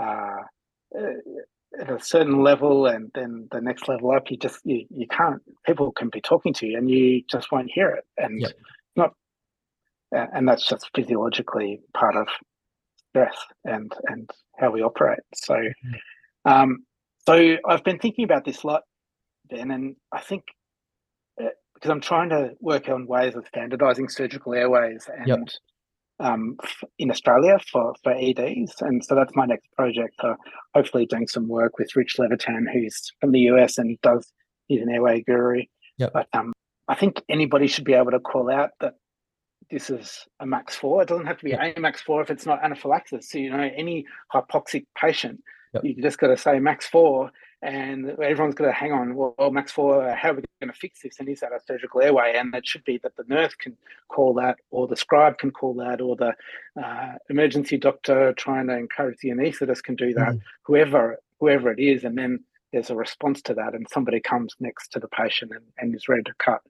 Speaker 1: uh, uh, at a certain level, and then the next level up, you just you, you can't. People can be talking to you, and you just won't hear it. And
Speaker 3: Yep.
Speaker 1: not, and that's just physiologically part of stress and and how we operate. So,
Speaker 3: Mm-hmm.
Speaker 1: um, so I've been thinking about this a lot, Ben, and I think uh, because I'm trying to work on ways of standardizing surgical airways and
Speaker 3: Yep.
Speaker 1: Um, in Australia for for EDs, and so that's my next project. So hopefully doing some work with Rich Levitan, who's from the US and does he's an airway guru.
Speaker 3: Yep.
Speaker 1: But um, I think anybody should be able to call out that this is AMAX four. It doesn't have to be AMAX four if it's not anaphylaxis. So you know, any hypoxic patient,
Speaker 3: Yep.
Speaker 1: you just got to say max four, and everyone's got to hang on. Well, max four. How are we going to fix this? And is that a surgical airway? And it should be that the nurse can call that, or the scribe can call that, or the uh, emergency doctor trying to encourage the anaesthetist can do that.
Speaker 3: Mhm.
Speaker 1: Whoever whoever it is, and then there's a response to that, and somebody comes next to the patient and, and is ready to cut.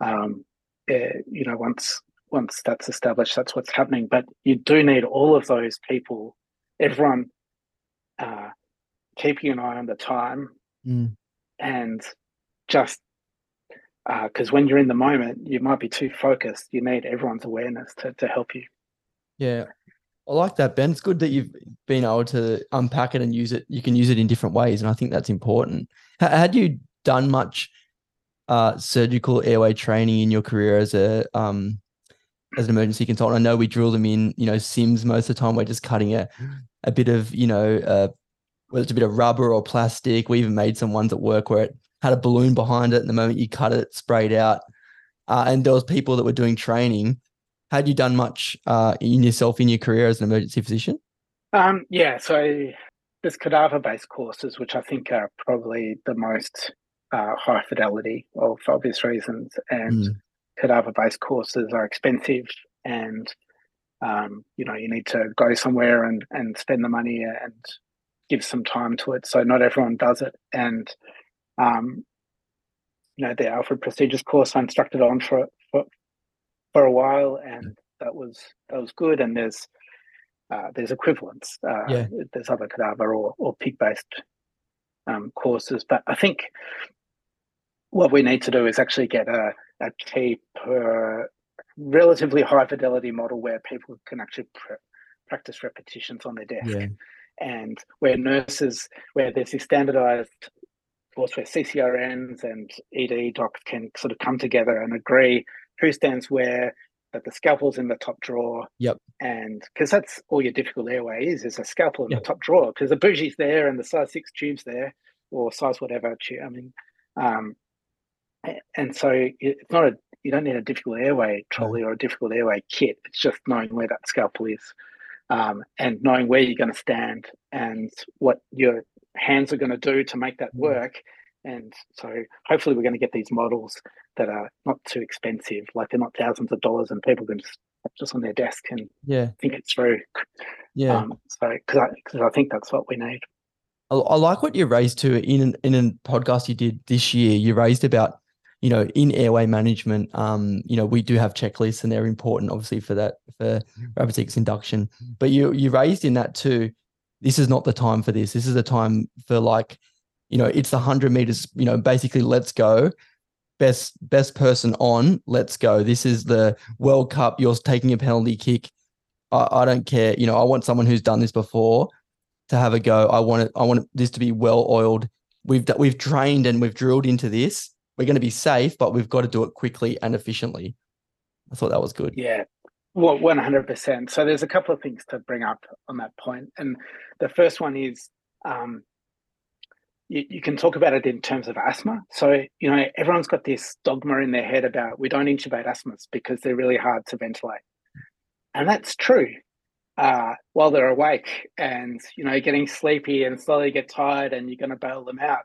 Speaker 1: Um, eh, you know, once once that's established, that's what's happening. But you do need all of those people, everyone, uh, keeping an eye on the time
Speaker 3: Mm.
Speaker 1: and just because when you're in the moment, you might be too focused. You need everyone's awareness to, to help you.
Speaker 3: yeah. I like that, Ben. It's good that you've been able to unpack it and use it. You can use it in different ways. And I think that's important. Ha- Had you done much uh, surgical airway training in your career as a um, as an emergency consultant? I know we drill them in, you know, sims most of the time. We're just cutting a, a bit of, you know, uh, whether it's a bit of rubber or plastic. We even made some ones at work where it had a balloon behind it. And the moment you cut it, it sprayed out. Uh, and there was people that were doing training. Had you done much uh, in yourself in your career as an emergency physician?
Speaker 1: Um, yeah, so there's cadaver-based courses, which I think are probably the most uh, high fidelity, well, for obvious reasons. And
Speaker 3: Mm.
Speaker 1: cadaver-based courses are expensive, and um, you know you need to go somewhere and and spend the money and give some time to it. So not everyone does it, and um, you know the Alfred Procedures course I instructed on for for for a while, and that was that was good. And there's uh, there's equivalents. Uh,
Speaker 3: Yeah.
Speaker 1: There's other cadaver or, or pig based um, courses. But I think what we need to do is actually get a, a cheaper, relatively high fidelity model where people can actually pr- practice repetitions on their desk.
Speaker 3: Yeah.
Speaker 1: And where nurses, where there's this standardized course where CCRNs and ED docs can sort of come together and agree who stands where, that the scalpel's in the top drawer.
Speaker 3: Yep.
Speaker 1: And because that's all your difficult airway is, is a scalpel in
Speaker 3: Yeah.
Speaker 1: the top drawer because the bougie's there and the size six tube's there or size whatever tube. I mean, um, and so it's not a, you don't need a difficult airway trolley or a difficult airway kit. It's just knowing where that scalpel is um, and knowing where you're going to stand and what your hands are going to do to make that
Speaker 3: Mm.
Speaker 1: work. And so hopefully we're going to get these models that are not too expensive, like they're not thousands of dollars, and people can just just on their desk and
Speaker 3: yeah
Speaker 1: think it through.
Speaker 3: yeah
Speaker 1: Um, so because I because I think that's what we need.
Speaker 3: I, I like what you raised to in an, in a podcast you did this year. You raised about you know in airway management. Um, you know we do have checklists and they're important, obviously for that for rapid sequence induction. But you you raised in that too. This is not the time for this. This is the time for like, you know, it's the hundred meters. You know, basically, let's go. Best best person on. Let's go. This is the World Cup. You're taking a penalty kick. I, I don't care. You know, I want someone who's done this before to have a go. I want it. I want this to be well oiled. We've we've trained and we've drilled into this. We're going to be safe, but we've got to do it quickly and efficiently. I thought that was good.
Speaker 1: Yeah, well, one hundred percent. So there's a couple of things to bring up on that point, and the first one is um, you, you can talk about it in terms of asthma. So you know everyone's got this dogma in their head about we don't intubate asthmas because they're really hard to ventilate, and that's true. Uh, while they're awake and you know getting sleepy and slowly get tired and you're going to bail them out,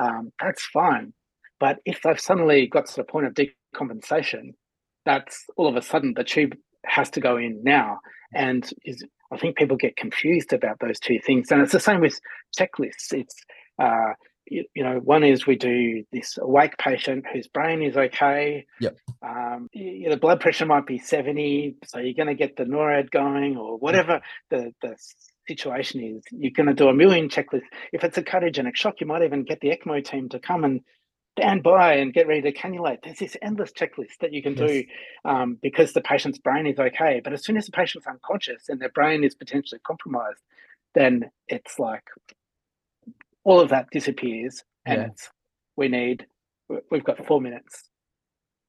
Speaker 1: um, that's fine. But if they've suddenly got to the point of decompensation, that's all of a sudden the tube has to go in now. And is I think people get confused about those two things. And it's the same with checklists. It's uh, you, you know, one is we do this awake patient whose brain is okay.
Speaker 3: Yep.
Speaker 1: Um, y- the blood pressure might be 70, so you're going to get the NORAD going or whatever the, the situation is. You're going to do a million checklists. If it's a cardiogenic shock, you might even get the ECMO team to come and stand by and get ready to cannulate. There's this endless checklist that you can
Speaker 3: Yes.
Speaker 1: do um, because the patient's brain is okay. But as soon as the patient's unconscious and their brain is potentially compromised, then it's like all of that disappears, and
Speaker 3: Yeah.
Speaker 1: it's, we need we- we've got four minutes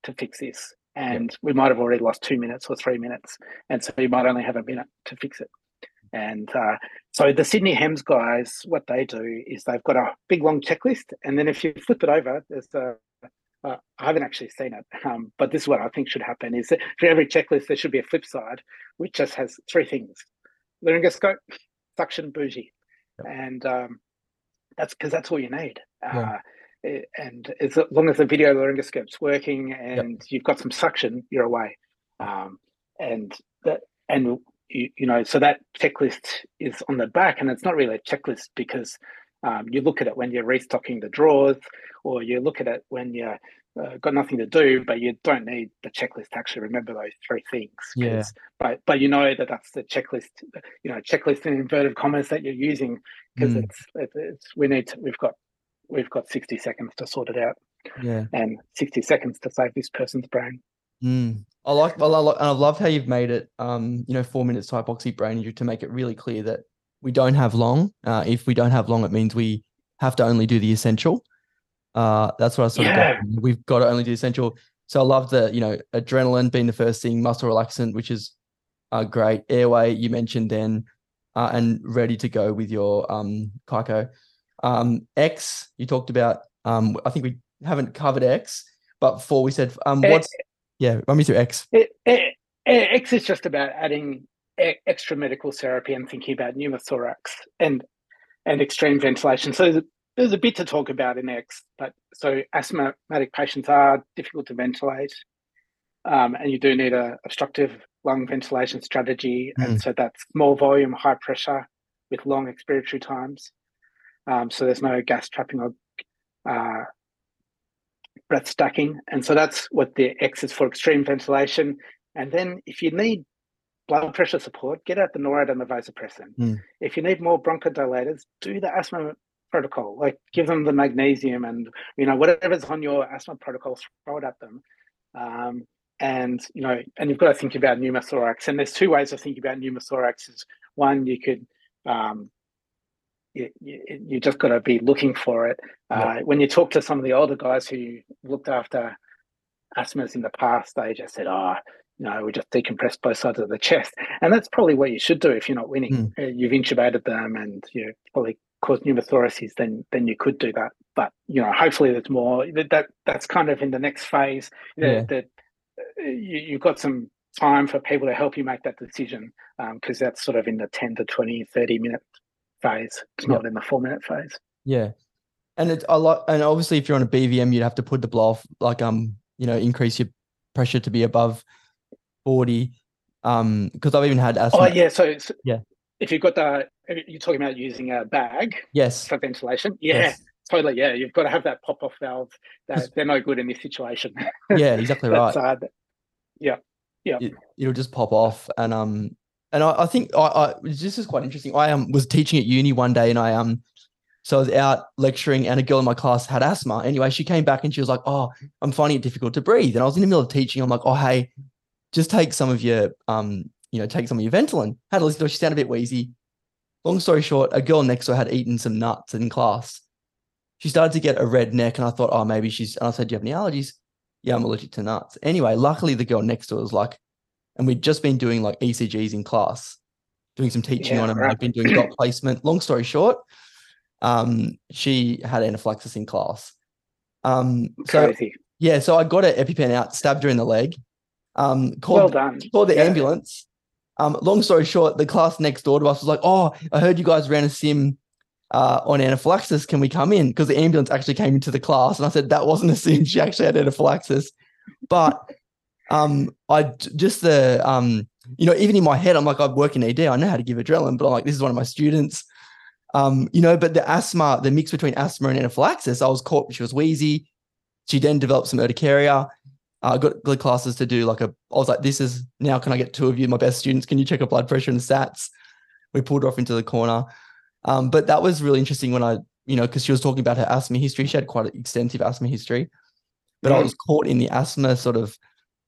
Speaker 1: to fix this, and we might have already lost two minutes or three minutes, and so you might only have a minute to fix it. And uh, so the Sydney HEMS guys, what they do is they've got a big long checklist, and then if you flip it over, there's a uh, I haven't actually seen it, um, but this is what I think should happen: is that for every checklist there should be a flip side, which just has three things: laryngoscope, suction, bougie,
Speaker 3: Yep.
Speaker 1: and um, that's because that's all you need.
Speaker 3: Yeah.
Speaker 1: Uh, eh, and as long as the video laryngoscope's working and you've got some suction, you're away. Um, and that and you, you know, so that checklist is on the back, and it's not really a checklist because um, you look at it when you're restocking the drawers, or you look at it when you uh, got nothing to do, but you don't need the checklist to actually remember those three things.
Speaker 3: Yeah.
Speaker 1: But but you know that that's the checklist, you know, checklist in inverted commas that you're using because
Speaker 3: Mm.
Speaker 1: it's, it's it's we need to, we've got we've got 60 seconds to sort it out
Speaker 3: Yeah.
Speaker 1: and 60 seconds to save this person's brain.
Speaker 3: Mm. I like, well, I like, and I love how you've made it, um, you know, four minutes to hypoxic brain injury to make it really clear that we don't have long. Uh, if we don't have long, it means we have to only do the essential. Uh, that's what I sort of got.
Speaker 1: Yeah.
Speaker 3: from you. We've got to only do the essential. So I love the, you know, adrenaline being the first thing, muscle relaxant, which is uh, great. Airway, you mentioned then, uh, and ready to go with your um, CICO. Um, X, you talked about, um, I think we haven't covered X, but before we said, um, what's, yeah, run me through X.
Speaker 1: It, it, X is just about adding extra medical therapy and thinking about pneumothorax and and extreme ventilation. So there's a, there's a bit to talk about in X, but so asthmatic patients are difficult to ventilate, um, and you do need a obstructive lung ventilation strategy, and so that's small volume, high pressure with long expiratory times. Um, so there's no gas trapping or uh, breath stacking. And so that's what the X is for extreme ventilation. And then if you need blood pressure support, get out the NORAD and the vasopressin.
Speaker 3: Mm.
Speaker 1: If you need more bronchodilators, do the asthma protocol. Like give them the magnesium and you know whatever's on your asthma protocol, throw it at them. Um, and you know, and you've got to think about pneumothorax. And there's two ways of thinking about pneumothorax. Is one you could um, you, you, you just got to be looking for it. Uh, when you talk to some of the older guys who looked after asthmas in the past, they just said, "Oh, you know, we just decompress both sides of the chest," and that's probably what you should do if you're not winning. Uh, You've intubated them, and you probably caused pneumothoraces. Then, then you could do that. But you know, hopefully, there's more. That, that that's kind of in the next phase.
Speaker 3: Yeah.
Speaker 1: That, that uh, you, you've got some time for people to help you make that decision because that's sort of in the 10 to 20 30 minute phase it's
Speaker 3: Yeah.
Speaker 1: not in the four minute phase
Speaker 3: Yeah. And it's a lot. And obviously, if you're on a BVM, you'd have to put the blow off, like um, you know, increase your pressure to be above forty. Um, because I've even had asthma.
Speaker 1: Oh yeah, so,
Speaker 3: Yeah.
Speaker 1: if you've got the you're talking about using a bag
Speaker 3: Yes.
Speaker 1: for ventilation, yeah,
Speaker 3: Yes.
Speaker 1: totally, yeah, you've got to have that pop off valve. That they're no good in this situation.
Speaker 3: Yeah, exactly [laughs] right.
Speaker 1: Uh, th- yeah,
Speaker 3: it, it'll just pop off and um and I, I think I, I this is quite interesting. I um was teaching at uni one day and I um so I was out lecturing and a girl in my class had asthma. Anyway, she came back and she was like, "Oh, I'm finding it difficult to breathe." And I was in the middle of teaching. I'm like, "Oh, hey, just take some of your um you know take some of your Ventolin." Had a listen to her. She sounded a bit wheezy. Long story short, a girl next to her had eaten some nuts in class. She started to get a red neck, and I thought, "Oh, maybe she's." And I said, "Do you have any allergies?" Yeah, I'm allergic to nuts. Anyway, luckily the girl next to her was like, and we'd just been doing like ECGs in class, doing some teaching
Speaker 1: Yeah,
Speaker 3: on them.
Speaker 1: right.
Speaker 3: I've been doing dot placement. Long story short, um, she had anaphylaxis in class. Um, so yeah, so I got an EpiPen out, stabbed her in the leg, um,
Speaker 1: Well
Speaker 3: called
Speaker 1: done.
Speaker 3: called the
Speaker 1: Yeah.
Speaker 3: ambulance. Um, long story short, the class next door to us was like, "Oh, I heard you guys ran a sim uh, on anaphylaxis. Can we come in?" Because the ambulance actually came into the class, and I said that wasn't a sim. She actually had anaphylaxis, but um, I just the um, you know, even in my head, I'm like, I work in ED, I know how to give adrenaline, but I'm like, this is one of my students. Um, you know, but the asthma, the mix between asthma and anaphylaxis, I was caught. She was wheezy. She then developed some urticaria. I got good classes to do like a. I was like, this is now. Can I get two of you, my best students? Can you check her blood pressure and stats? We pulled her off into the corner. Um, but that was really interesting when I, you know, because she was talking about her asthma history. She had quite an extensive asthma history, but I was caught in the asthma sort of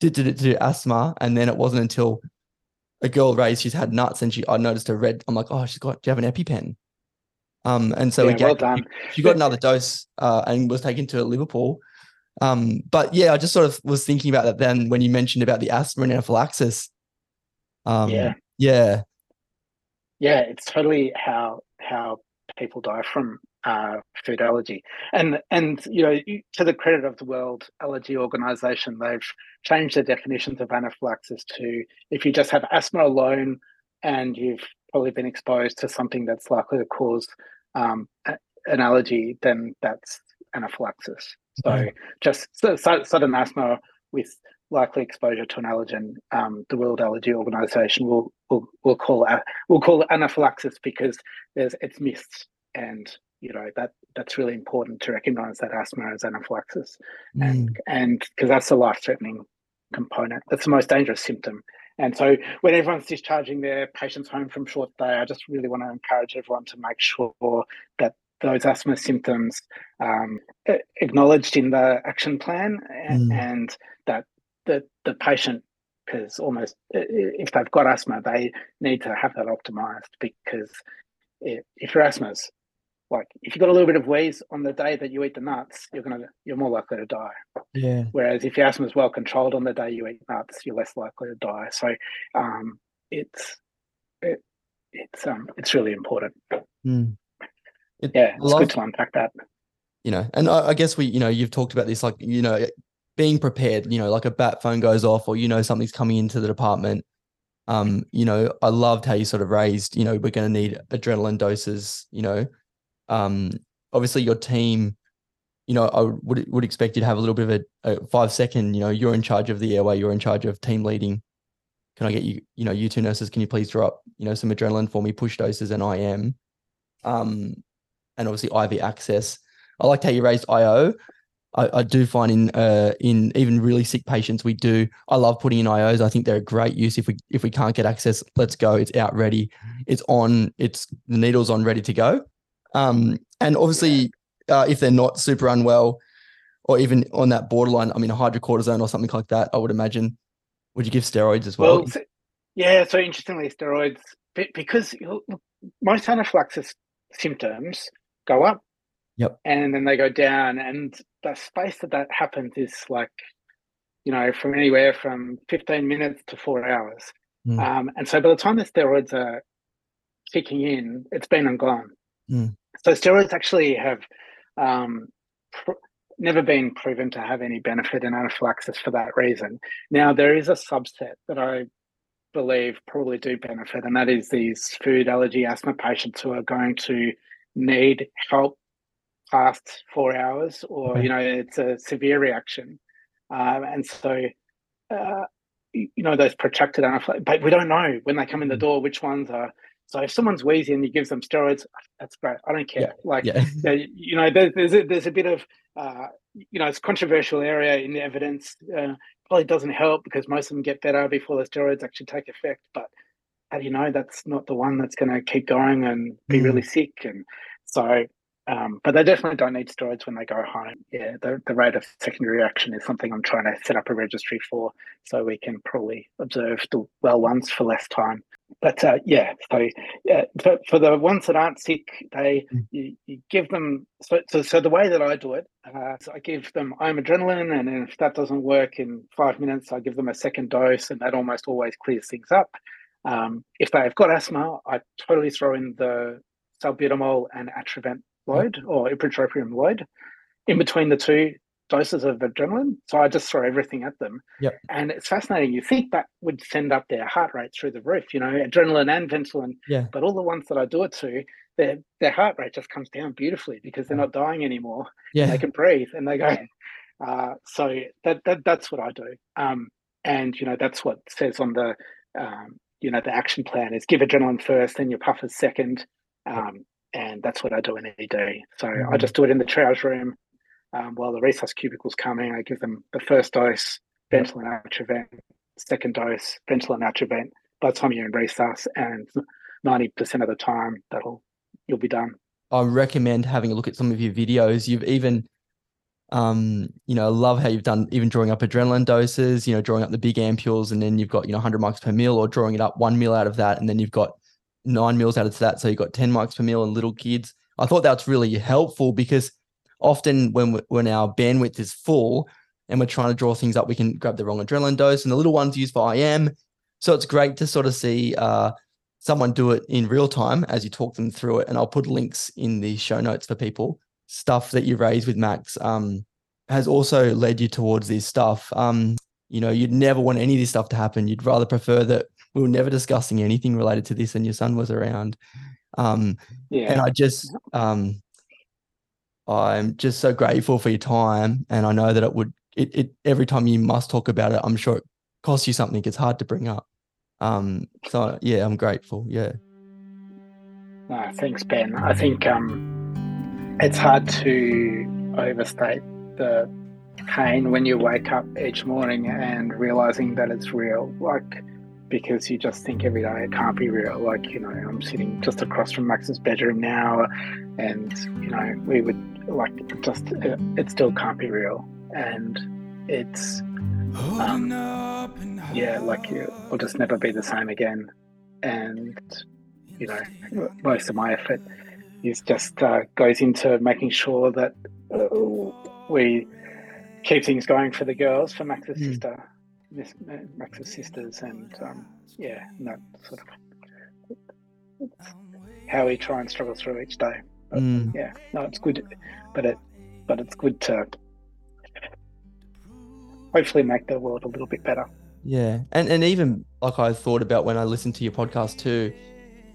Speaker 3: did did it to asthma, and then it wasn't until a girl raised she's had nuts and she I noticed a red. I'm like, oh, she's got. Do you have an EpiPen? Um, and so
Speaker 1: yeah,
Speaker 3: we gave,
Speaker 1: well done.
Speaker 3: she got another dose uh, and was taken to Liverpool. Um, but yeah, I just sort of was thinking about that then when you mentioned about the asthma and anaphylaxis. Um,
Speaker 1: Yeah.
Speaker 3: yeah,
Speaker 1: Yeah, it's totally how how people die from uh, food allergy, and and you know to the credit of the World Allergy Organization, they've changed the definitions of anaphylaxis to if you just have asthma alone, and you've probably been exposed to something that's likely to cause um, an allergy, then that's anaphylaxis. So
Speaker 3: Okay.
Speaker 1: just so, so, sudden asthma with likely exposure to an allergen, um, the World Allergy Organization will will will call it we'll call it anaphylaxis because there's it's missed and you know that that's really important to recognize that asthma is anaphylaxis.
Speaker 3: Mm,
Speaker 1: and and because that's the life threatening component. That's the most dangerous symptom. And so when everyone's discharging their patients home from short day i just really want to encourage everyone to make sure that those asthma symptoms um, acknowledged in the action plan and,
Speaker 3: Mm.
Speaker 1: and that the the patient because almost if they've got asthma they need to have that optimized because if your asthma's like if you've got a little bit of wheeze on the day that you eat the nuts you're gonna you're more likely to die.
Speaker 3: Yeah,
Speaker 1: whereas if your asthma is well controlled on the day you eat nuts you're less likely to die. So um it's it, it's um it's really important.
Speaker 3: Mm. It-
Speaker 1: yeah it's good to unpack that.
Speaker 3: You know, and I, I guess we, you know, you've talked about this, like, you know, being prepared, you know, like a bat phone goes off or, you know, something's coming into the department. Um, you know, I loved how you sort of raised, you know, we're going to need adrenaline doses, you know, um, obviously your team, you know, I would, would expect you to have a little bit of a, a five second, you know, you're in charge of the airway, you're in charge of team leading. Can I get you, you know, you two nurses, can you please drop, you know, some adrenaline for me, push doses and IM, um, and obviously IV access. I liked how you raised IO. I, I do find in uh, in even really sick patients, we do. I love putting in IOs. I think they're a great use. If we if we can't get access, let's go. It's out ready. It's on. It's the needle's on, ready to go. Um, and obviously, uh, if they're not super unwell, or even on that borderline, I mean, a hydrocortisone or something like that, I would imagine. Would you give steroids as well?
Speaker 1: Well, so- yeah. So interestingly, steroids because most anaphylaxis symptoms go up,
Speaker 3: Yep.
Speaker 1: and then they go down, and the space that that happens is like, you know, from anywhere from fifteen minutes to four hours.
Speaker 3: Mm.
Speaker 1: Um, and so by the time the steroids are kicking in, it's been and gone.
Speaker 3: Mm.
Speaker 1: So steroids actually have um, pr- never been proven to have any benefit in anaphylaxis for that reason. Now there is a subset that I believe probably do benefit, and that is these food allergy asthma patients who are going to need help past four hours, or you know, it's a severe reaction, um, and so. Uh, you know those protracted anaphylaxis, but we don't know when they come in the
Speaker 3: Mm.
Speaker 1: door which ones are. So if someone's wheezy and you give them steroids, that's great. I don't care. Like
Speaker 3: Yeah.
Speaker 1: yeah, you know, there's there's a, there's a bit of uh, you know, it's a controversial area in the evidence. Uh, probably doesn't help because most of them get better before the steroids actually take effect. But how do you know that's not the one that's going to keep going and be
Speaker 3: Mm.
Speaker 1: really sick? And so, um, but they definitely don't need steroids when they go home. Yeah, the, the rate of secondary reaction is something I'm trying to set up a registry for, so we can probably observe the well ones for less time. But uh, yeah, so yeah, for, for the ones that aren't sick, they
Speaker 3: Mm.
Speaker 1: you, you give them so, so so the way that I do it, uh, so I give them IM adrenaline, and if that doesn't work in five minutes, I give them a second dose, and that almost always clears things up. Um, if they've got asthma, I totally throw in the salbutamol and atrovent load or ipratropium load in between the two doses of adrenaline. So I just throw everything at them.
Speaker 3: Yep.
Speaker 1: And it's fascinating. You think that would send up their heart rate through the roof, you know, adrenaline and Ventolin.
Speaker 3: Yeah.
Speaker 1: But all the ones that I do it to, their their heart rate just comes down beautifully because they're not dying anymore.
Speaker 3: Yeah.
Speaker 1: They can breathe and they go. Uh, so that, that that's what I do. Um, and you know that's what says on the um, you know the action plan is give adrenaline first, then your puffers second. Um, and that's what I do in ED. So I
Speaker 3: Mhm.
Speaker 1: just do it in the triage room um, while the resus cubicle's coming. I give them the first dose. Ventolin Atrovent, second dose, Ventolin Atrovent. By the time you're in resus, and ninety percent of the time, that'll you'll be done.
Speaker 3: I recommend having a look at some of your videos. You've even, um, you know, love how you've done even drawing up adrenaline doses, you know, drawing up the big ampules, and then you've got, you know, 100 mics per mil or drawing it up one mil out of that. And then you've got nine mils out of that. So you've got 10 mics per mil and little kids. I thought that's really helpful because often when, we- when our bandwidth is full and we're trying to draw things up, we can grab the wrong adrenaline dose and the little ones used for IM. So it's great to sort of see, uh, someone do it in real time as you talk them through it. And I'll put links in the show notes for people. Stuff that you raised with Max um, has also led you towards this stuff. Um, you know, you'd never want any of this stuff to happen. You'd rather prefer that we were never discussing anything related to this and your son was around. Um,
Speaker 1: Yeah.
Speaker 3: and I just, um, I'm just so grateful for your time. And I know that it would, it, it every time you must talk about it, I'm sure it costs you something. It's hard to bring up. Um, so yeah, I'm grateful. Yeah.
Speaker 1: No, thanks, Ben. I think um, it's hard to overstate the pain when you wake up each morning and realizing that it's real. Like, because you just think every day it can't be real. Like, you know, I'm sitting just across from Max's bedroom now, and you know, we would like just it, it still can't be real, and it's um, yeah, like you will just never be the same again, and you know, most of my effort is just uh, goes into making sure that uh, we keep things going for the girls, for Max's
Speaker 3: Mm.
Speaker 1: sister, Miss, Max's sisters, and um, yeah, and that sort of how we try and struggle through each day. But,
Speaker 3: Mm.
Speaker 1: Yeah, no, it's good, but it, but it's good to hopefully make the world a little bit better.
Speaker 3: Yeah. And and even like I thought about when I listened to your podcast too,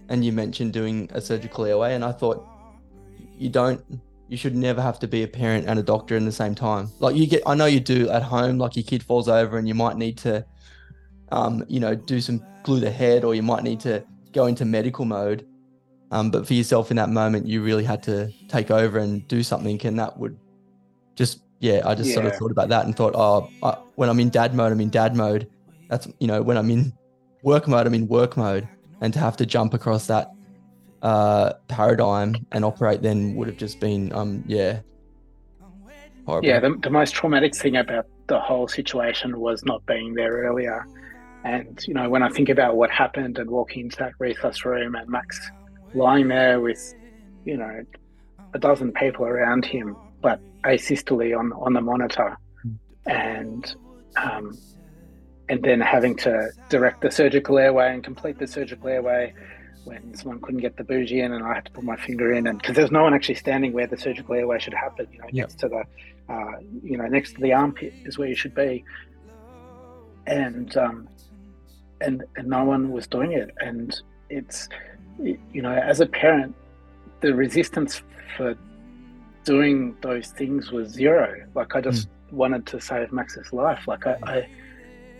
Speaker 3: and you mentioned doing a surgical airway, and I thought you don't you should never have to be a parent and a doctor in the same time. Like you get I know you do at home, like your kid falls over and you might need to um, you know, do some glue the head or you might need to go into medical mode. Um, but for yourself in that moment, you really had to take over and do something, and that would just yeah, I just sort of thought about that and thought, oh, I, when I'm in dad mode, I'm in dad mode. That's you know, when I'm in work mode, I'm in work mode, and to have to jump across that uh, paradigm and operate then would have just been um yeah, horrible.
Speaker 1: Yeah, the, the most traumatic thing about the whole situation was not being there earlier. And, you know, when I think about what happened and walking into that resus room and Max lying there with, you know, a dozen people around him, but asystole on, on the monitor and, um, and then having to direct the surgical airway and complete the surgical airway when someone couldn't get the bougie in and I had to put my finger in and because there's no one actually standing where the surgical airway should happen, you know,
Speaker 3: Yeah.
Speaker 1: next to the uh, you know, next to the armpit is where you should be. And um, and and no one was doing it. And it's you know, as a parent, the resistance for doing those things was zero. Like I just hmm. wanted to save Max's life. Like I, I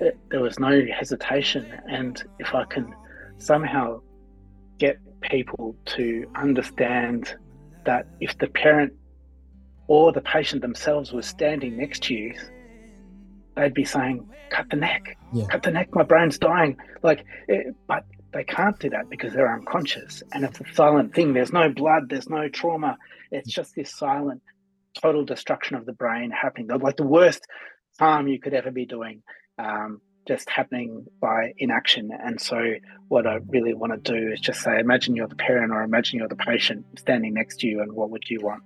Speaker 1: it, there was no hesitation, and if I can somehow get people to understand that if the parent or the patient themselves was standing next to you, they'd be saying, "Cut the neck,
Speaker 3: Yeah.
Speaker 1: cut the neck. My brain's dying." Like, it, but they can't do that because they're unconscious, and it's a silent thing. There's no blood. There's no trauma. It's just this silent, total destruction of the brain happening. Like the worst harm you could ever be doing, um, just happening by inaction. And so, what I really want to do is just say, imagine you're the parent, or imagine you're the patient standing next to you, and what would you want?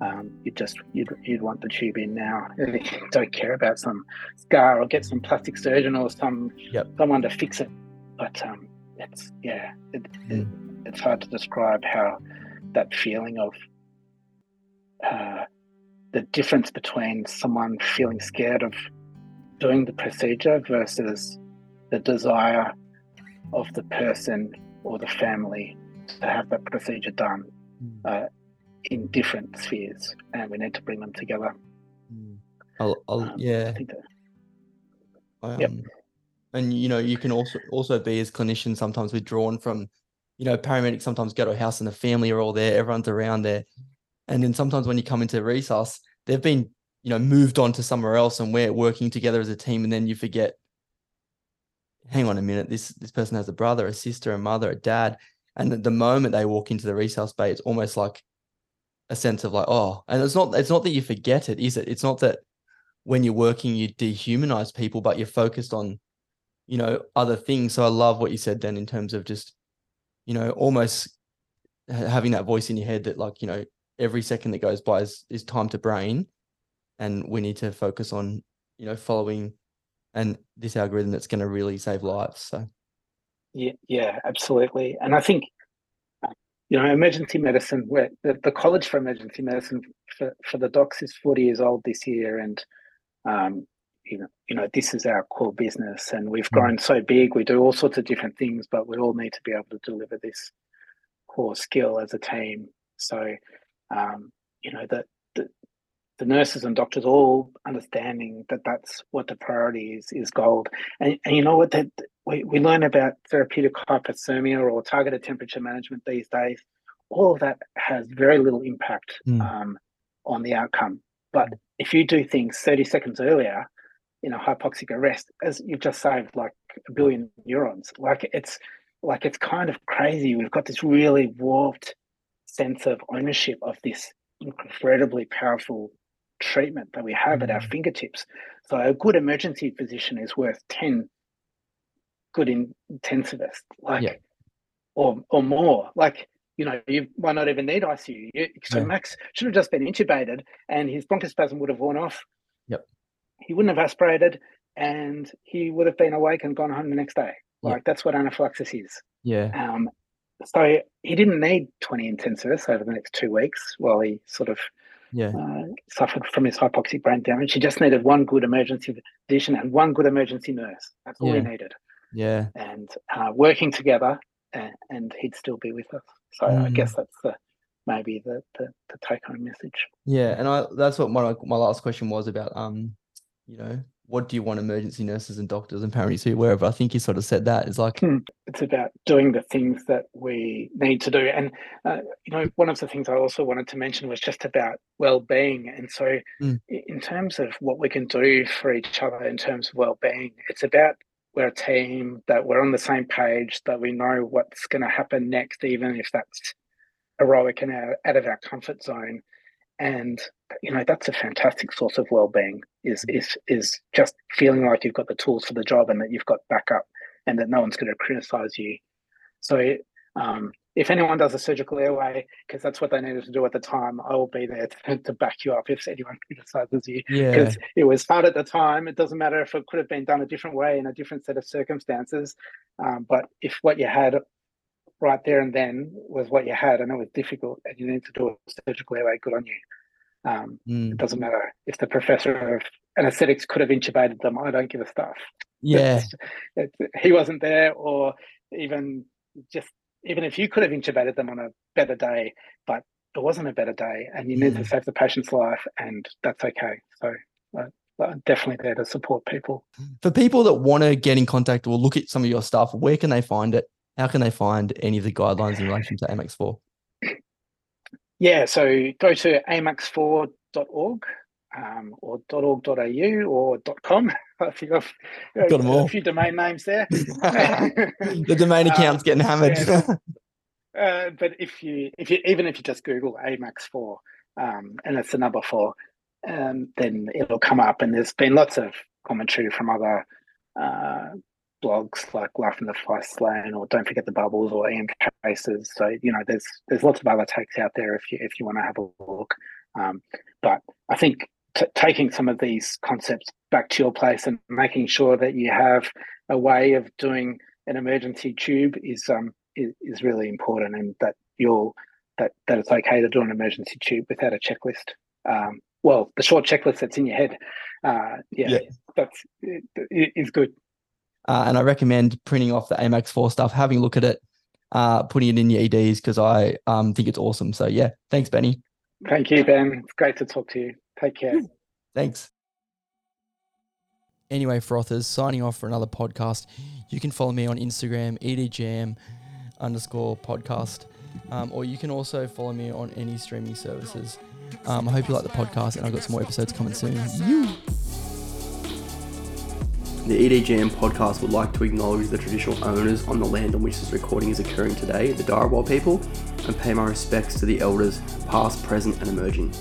Speaker 1: um, you'd just you'd, you'd want the tube in now. [laughs] Don't care about some scar or get some plastic surgeon or some
Speaker 3: Yep.
Speaker 1: someone to fix it. But um, it's yeah, it, it, it's hard to describe how that feeling of uh, the difference between someone feeling scared of doing the procedure versus the desire of the person or the family to have that procedure done uh, in different spheres, and we need to bring them together.
Speaker 3: I'll, I'll,
Speaker 1: Um,
Speaker 3: yeah.
Speaker 1: I think that,
Speaker 3: Um,
Speaker 1: Yep.
Speaker 3: And you know, you can also also be as clinicians sometimes withdrawn from, you know, paramedics sometimes go to a house and the family are all there, everyone's around there, and then sometimes when you come into resus, they've been you know moved on to somewhere else, and we're working together as a team, and then you forget. Hang on a minute, this this person has a brother, a sister, a mother, a dad, and the moment they walk into the resus bay, it's almost like a sense of like, oh, and it's not it's not that you forget it, is it? It's not that when you're working you dehumanize people but you're focused on you know other things so i love what you said then in terms of just you know almost having that voice in your head that like you know every second that goes by is, is time to brain and we need to focus on you know following and this algorithm that's going to really save lives so
Speaker 1: yeah, yeah, absolutely. And I think you know, emergency medicine. Where the, the College for Emergency Medicine for, for the docs is forty years old this year, and um, you know, this is our core business, and we've
Speaker 3: Mm.
Speaker 1: grown so big. We do all sorts of different things, but we all need to be able to deliver this core skill as a team. So, um, you know, that the, the nurses and doctors all understanding that that's what the priority is is gold. And, and you know what? That we, we learn about therapeutic hypothermia or targeted temperature management these days. All of that has very little impact
Speaker 3: Mm.
Speaker 1: um, on the outcome. But if you do things 30 seconds earlier in know hypoxic arrest, as you've just saved like a billion neurons, like it's like it's kind of crazy. We've got this really warped sense of ownership of this incredibly powerful treatment that we have at our
Speaker 3: Mm.
Speaker 1: fingertips. So a good emergency physician is worth 10 good in- intensivists, like
Speaker 3: Yeah.
Speaker 1: or or more. Like, you know, you might not even need ICU. You, so
Speaker 3: Yeah.
Speaker 1: Max should have just been intubated and his bronchospasm would have worn off.
Speaker 3: Yep.
Speaker 1: He wouldn't have aspirated and he would have been awake and gone home the next day.
Speaker 3: Yeah.
Speaker 1: Like that's what anaphylaxis is.
Speaker 3: yeah
Speaker 1: Um, so he didn't need 20 intensivists over the next two weeks while he sort of
Speaker 3: yeah
Speaker 1: uh, suffered from his hypoxic brain damage. He just needed one good emergency physician and one good emergency nurse. That's all he needed.
Speaker 3: yeah
Speaker 1: And uh, working together, and, and he'd still be with us. So I
Speaker 3: Mm.
Speaker 1: guess that's the maybe the, the, the take home message.
Speaker 3: Yeah, and I that's what my my last question was about. Um, you know, what do you want emergency nurses and doctors and paramedics to of? I think you sort of said that. It's like,
Speaker 1: It's about doing the things that we need to do. And, uh, you know, one of the things I also wanted to mention was just about well-being. And so
Speaker 3: Mm.
Speaker 1: in terms of what we can do for each other in terms of well-being, it's about we're a team, that we're on the same page, that we know what's going to happen next, even if that's heroic and out of our comfort zone. And you know that's a fantastic source of well-being. Is is is just feeling like you've got the tools for the job and that you've got backup, and that no one's going to criticize you. So um, if anyone does a surgical airway, because that's what they needed to do at the time, I will be there to, to back you up if anyone [laughs] criticizes you
Speaker 3: yeah,
Speaker 1: because it was hard at the time. It doesn't matter if it could have been done a different way in a different set of circumstances. Um, but if what you had right there and then was what you had and it was difficult and you need to do a surgical airway, good on you. Um,
Speaker 3: mm,
Speaker 1: it doesn't matter if the professor of anesthetics could have intubated them. I don't give a stuff.
Speaker 3: yeah,
Speaker 1: It's, it's, he wasn't there, or even just even if you could have intubated them on a better day, but it wasn't a better day, and you need
Speaker 3: Mm.
Speaker 1: to save the patient's life, and that's okay. So uh, uh, definitely there to support people.
Speaker 3: For people that want to get in contact or look at some of your stuff, where can they find it? How can they find any of the guidelines in relation to AMAX4?
Speaker 1: Yeah, so go to amax4.org um, or .org.au or .com. I [laughs] think I've
Speaker 3: Got 'em all.
Speaker 1: a few domain names there. [laughs] [laughs]
Speaker 3: the domain account's
Speaker 1: Um,
Speaker 3: getting hammered.
Speaker 1: yeah. Uh, but if you, if you, even if you just Google AMAX4, um, and it's the number four, um, then it'll come up. And there's been lots of commentary from other uh, blogs like Life in the Fast Lane or Don't Forget the Bubbles or EM Traces. So you know, there's there's lots of other takes out there if you if you want to have a look. Um, but I think t- taking some of these concepts back to your place and making sure that you have a way of doing an emergency tube is um is, is really important, and that you'll that that it's okay to do an emergency tube without a checklist. Um, well, the short checklist that's in your head, uh, yeah,
Speaker 3: Yeah.
Speaker 1: that's it, it is good.
Speaker 3: Uh, and I recommend printing off the AMAX4 stuff, having a look at it, uh, putting it in your EDs because I um, think it's awesome. So, yeah, thanks, Benny.
Speaker 1: Thank you, Ben. It's great to talk to you. Take care. [laughs]
Speaker 3: Thanks. Anyway, frothers, signing off for another podcast. You can follow me on Instagram, edjam underscore podcast, um, or you can also follow me on any streaming services. Um, I hope you like the podcast, and I've got some more episodes coming soon. You.
Speaker 4: The EDGM podcast would like to acknowledge the traditional owners on the land on which this recording is occurring today, the Darawal people, and pay my respects to the elders, past, present, and emerging.